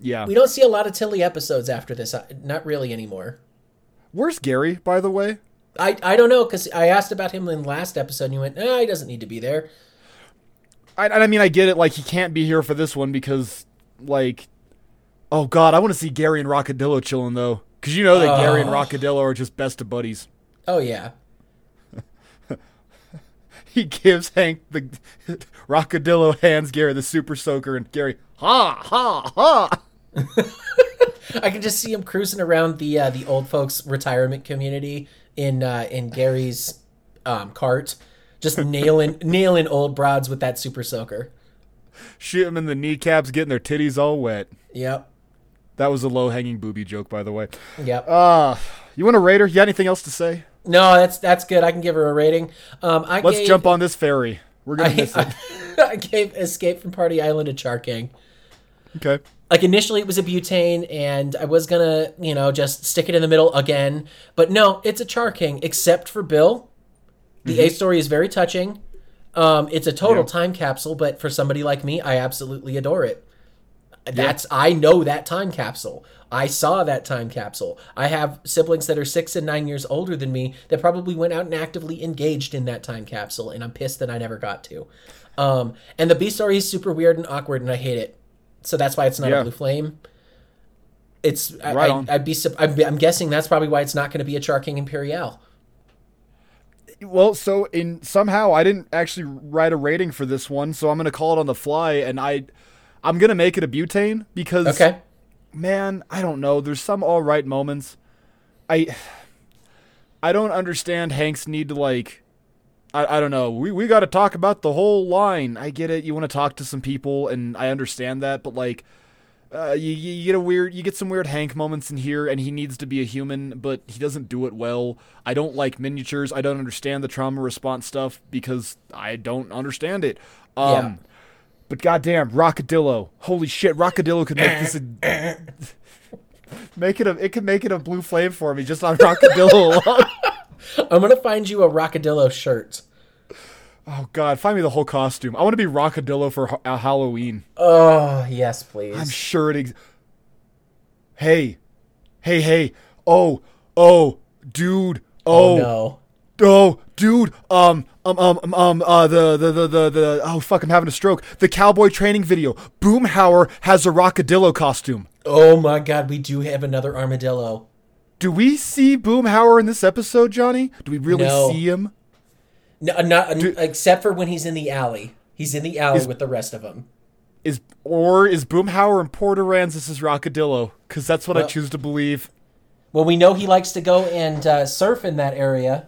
Yeah. We don't see a lot of Tilly episodes after this. uh, Not really anymore. Where's Gary, by the way? I, I don't know because I asked about him in the last episode and you went, no, he doesn't need to be there. I, I mean, I get it. Like he can't be here for this one because, like, oh god, I want to see Gary and Rockadillo chilling though, because you know that Gary and Oh. Rockadillo are just best of buddies. Oh yeah. He gives Hank the Rockadillo hands Gary the super soaker, and Gary ha ha ha. I can just see him cruising around the uh, the old folks retirement community in uh, in Gary's um, cart, just nailing nailing old broads with that super soaker. Shoot them in the kneecaps, getting their titties all wet. Yep. That was a low hanging booby joke, by the way. Yep. Uh, you want a raider? You got anything else to say? no, that's that's good. I can give her a rating. Um, I Let's gave, jump on this ferry. We're gonna I, miss it. I gave Escape from Party Island a char king. Okay. like initially it was a butane and i was gonna you know just stick it in the middle again but no it's a char king except for bill the a story is very touching. Um, it's a total Yeah. time capsule but for somebody like me i absolutely adore it. That's i know that time capsule. I saw that time capsule. I have siblings that are six and nine years older than me that probably went out and actively engaged in that time capsule and i'm pissed that i never got to. Um, and the b story is super weird and awkward and i hate it. So that's why it's not Yeah. a blue flame. It's I, Right I, on. I'd be I'm, I'm guessing that's probably why it's not going to be a char king imperial Well, so in somehow I didn't actually write a rating for this one, so I'm gonna call it on the fly, and I, I'm gonna make it a butane because okay man, I don't know. There's some all right moments. I I don't understand Hank's need to like I, I don't know. We we got to talk about the whole line. I get it. You want to talk to some people and I understand that, but like uh, you, you you get a weird you get some weird Hank moments in here and he needs to be a human, but he doesn't do it well. I don't like miniatures. I don't understand the trauma response stuff because I don't understand it. Um Yeah. but goddamn, Rockadillo. Holy shit, Rockadillo could make this a Make it a it could make it a blue flame for me just on Rockadillo alone. i'm going to find you a rockadillo shirt Oh god, find me the whole costume. I want to be Rockadillo for ha- uh, Halloween. oh yes please I'm sure it ex- Hey. Hey, hey. Oh. Oh, dude. oh Oh. no Oh, dude. Um um um um, um uh the, the the the the oh fuck, I'm having a stroke. The cowboy training video. Boomhauer has a Rockadillo costume. oh my god we do have another armadillo Do we see Boomhauer in this episode, Jonny? Do we really No. see him? No not except for when he's in the alley he's in the alley with the rest of them Is or is Boomhauer and Port Aransas is Rockadillo? Because that's what I choose to believe. well we know he likes to go and uh, surf in that area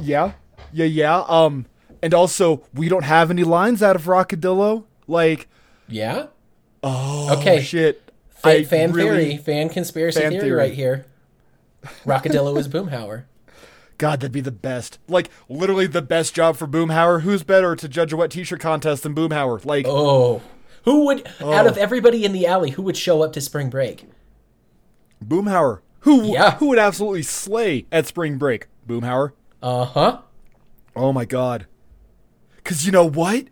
Yeah, yeah, yeah. Um, and also we don't have any lines out of Rockadillo. Like, yeah oh Okay. shit. Fa- I fan really- theory, fan conspiracy Fan theory, theory. right here. Rockadillo is Boomhauer. God, that'd be the best. Like, literally the best job for Boomhauer. Who's better to judge a wet T-shirt contest than Boomhauer? Like, Oh, who would out Oh. of everybody in the alley? Who would show up to spring break? Boomhauer. Who? Yeah. Who would absolutely slay at spring break? Boomhauer. Uh huh. Oh my god. Cause you know what?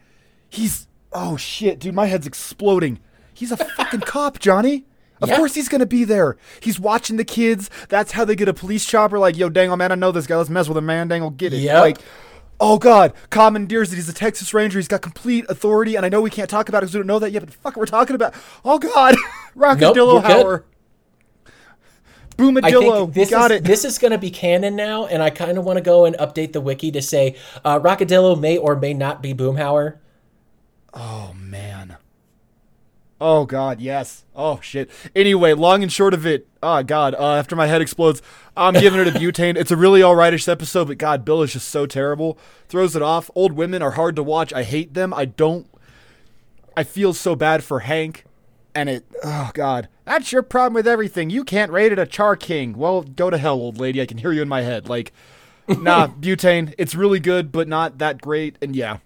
He's oh shit, dude, my head's exploding. He's a fucking cop, Jonny. Of Yeah. course he's gonna be there. He's watching the kids. That's how they get a police chopper. Like, yo, dangle man, I know this guy. Let's mess with him, man. Dangle, get it. Yep. Like, oh god, commandeers that he's a Texas Ranger. He's got complete authority, and I know we can't talk about it because we don't know that yet. But fuck, we're talking about. Oh god, Rockadillo you're. Hauer. Boomadillo, this got is it. this is going to be canon now, and I kind of want to go and update the wiki to say uh, Rockadillo may or may not be Boomhauer. Oh man. Oh god, yes. Oh shit. Anyway, long and short of it, oh god, uh, after my head explodes, I'm giving it a butane. It's a really alrightish episode, but god, Bill is just so terrible. Throws it off. Old women are hard to watch. I hate them. I don't I feel so bad for Hank. And it oh god. That's your problem with everything. You can't rate it a char king. Well, go to hell, old lady. I can hear you in my head. Like nah, butane. It's really good, but not that great. And yeah,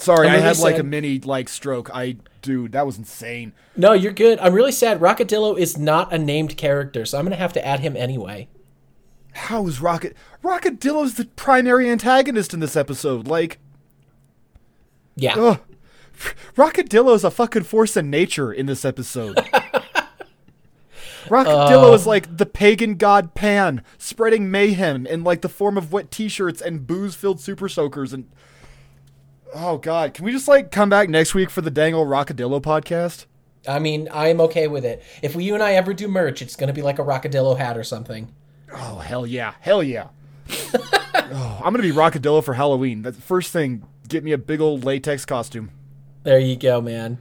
Sorry, I'm I really had like a mini like stroke. I dude, that was insane. No, you're good. I'm really sad. Rockadillo is not a named character, so I'm going to have to add him anyway. How is Rocket Rockadillo's the primary antagonist in this episode? Like, Yeah. ugh. Rockadillo's a fucking force of nature in this episode. Rockadillo oh. is like the pagan god Pan, spreading mayhem in like the form of wet t-shirts and booze-filled super soakers and Oh god, can we just like come back next week for the Dangle Rockadillo podcast? I mean, I'm okay with it. If we, you and I ever do merch, it's going to be like a Rockadillo hat or something. Oh hell yeah, hell yeah! oh, I'm gonna be Rockadillo for Halloween. That's the first thing. Get me a big old latex costume. There you go, man.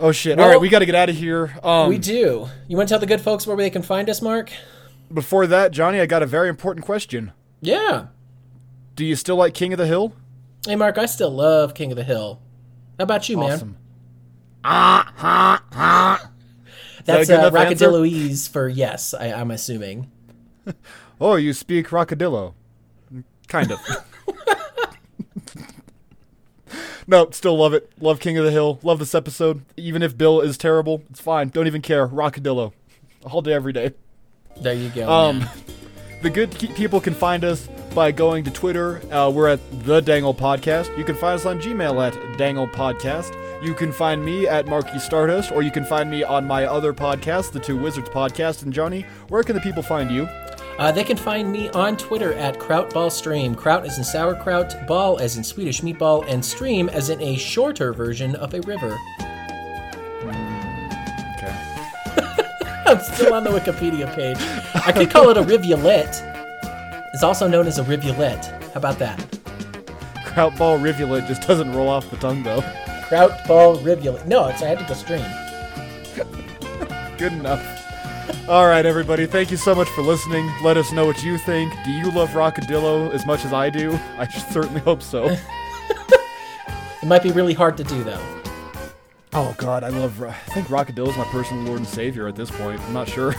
Oh shit! Well- All right, we got to get out of here. Um, we do. You want to tell the good folks where they can find us, Mark? before that, Jonny, I got a very important question. Yeah. Do you still like King of the Hill? Hey, Mark, I still love King of the Hill. How about you, man? Awesome. That's good uh, enough answer? Rockadilloese for yes, I, I'm assuming. Oh, you speak Rockadillo. Kind of. no, still love it. Love King of the Hill. Love this episode. Even if Bill is terrible, it's fine. Don't even care. Rockadillo. All day, every day. There you go. Um, the good people can find us by going to Twitter. Uh, we're at the Dangle Podcast. You can find us on Gmail at Dangle Podcast. You can find me at Marky Stardust, or you can find me on my other podcast, the Two Wizards Podcast. And Jonny, where can the people find you? Uh, they can find me on Twitter at Krautballstream. Kraut as in sauerkraut, ball as in Swedish meatball, and stream as in a shorter version of a river. Okay. I'm still on the Wikipedia page. I could call it a rivulet. It's also known as a rivulet. How about that? Krautball rivulet just doesn't roll off the tongue though. Krautball rivulet. No, it's I had to go stream. Good enough. All right, everybody. Thank you so much for listening. Let us know what you think. Do you love Rockadillo as much as I do? I certainly hope so. It might be really hard to do though. oh God, I love. I think Rockadillo is my personal Lord and Savior at this point. I'm not sure.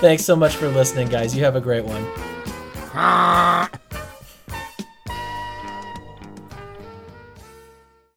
Thanks so much for listening, guys. You have a great one.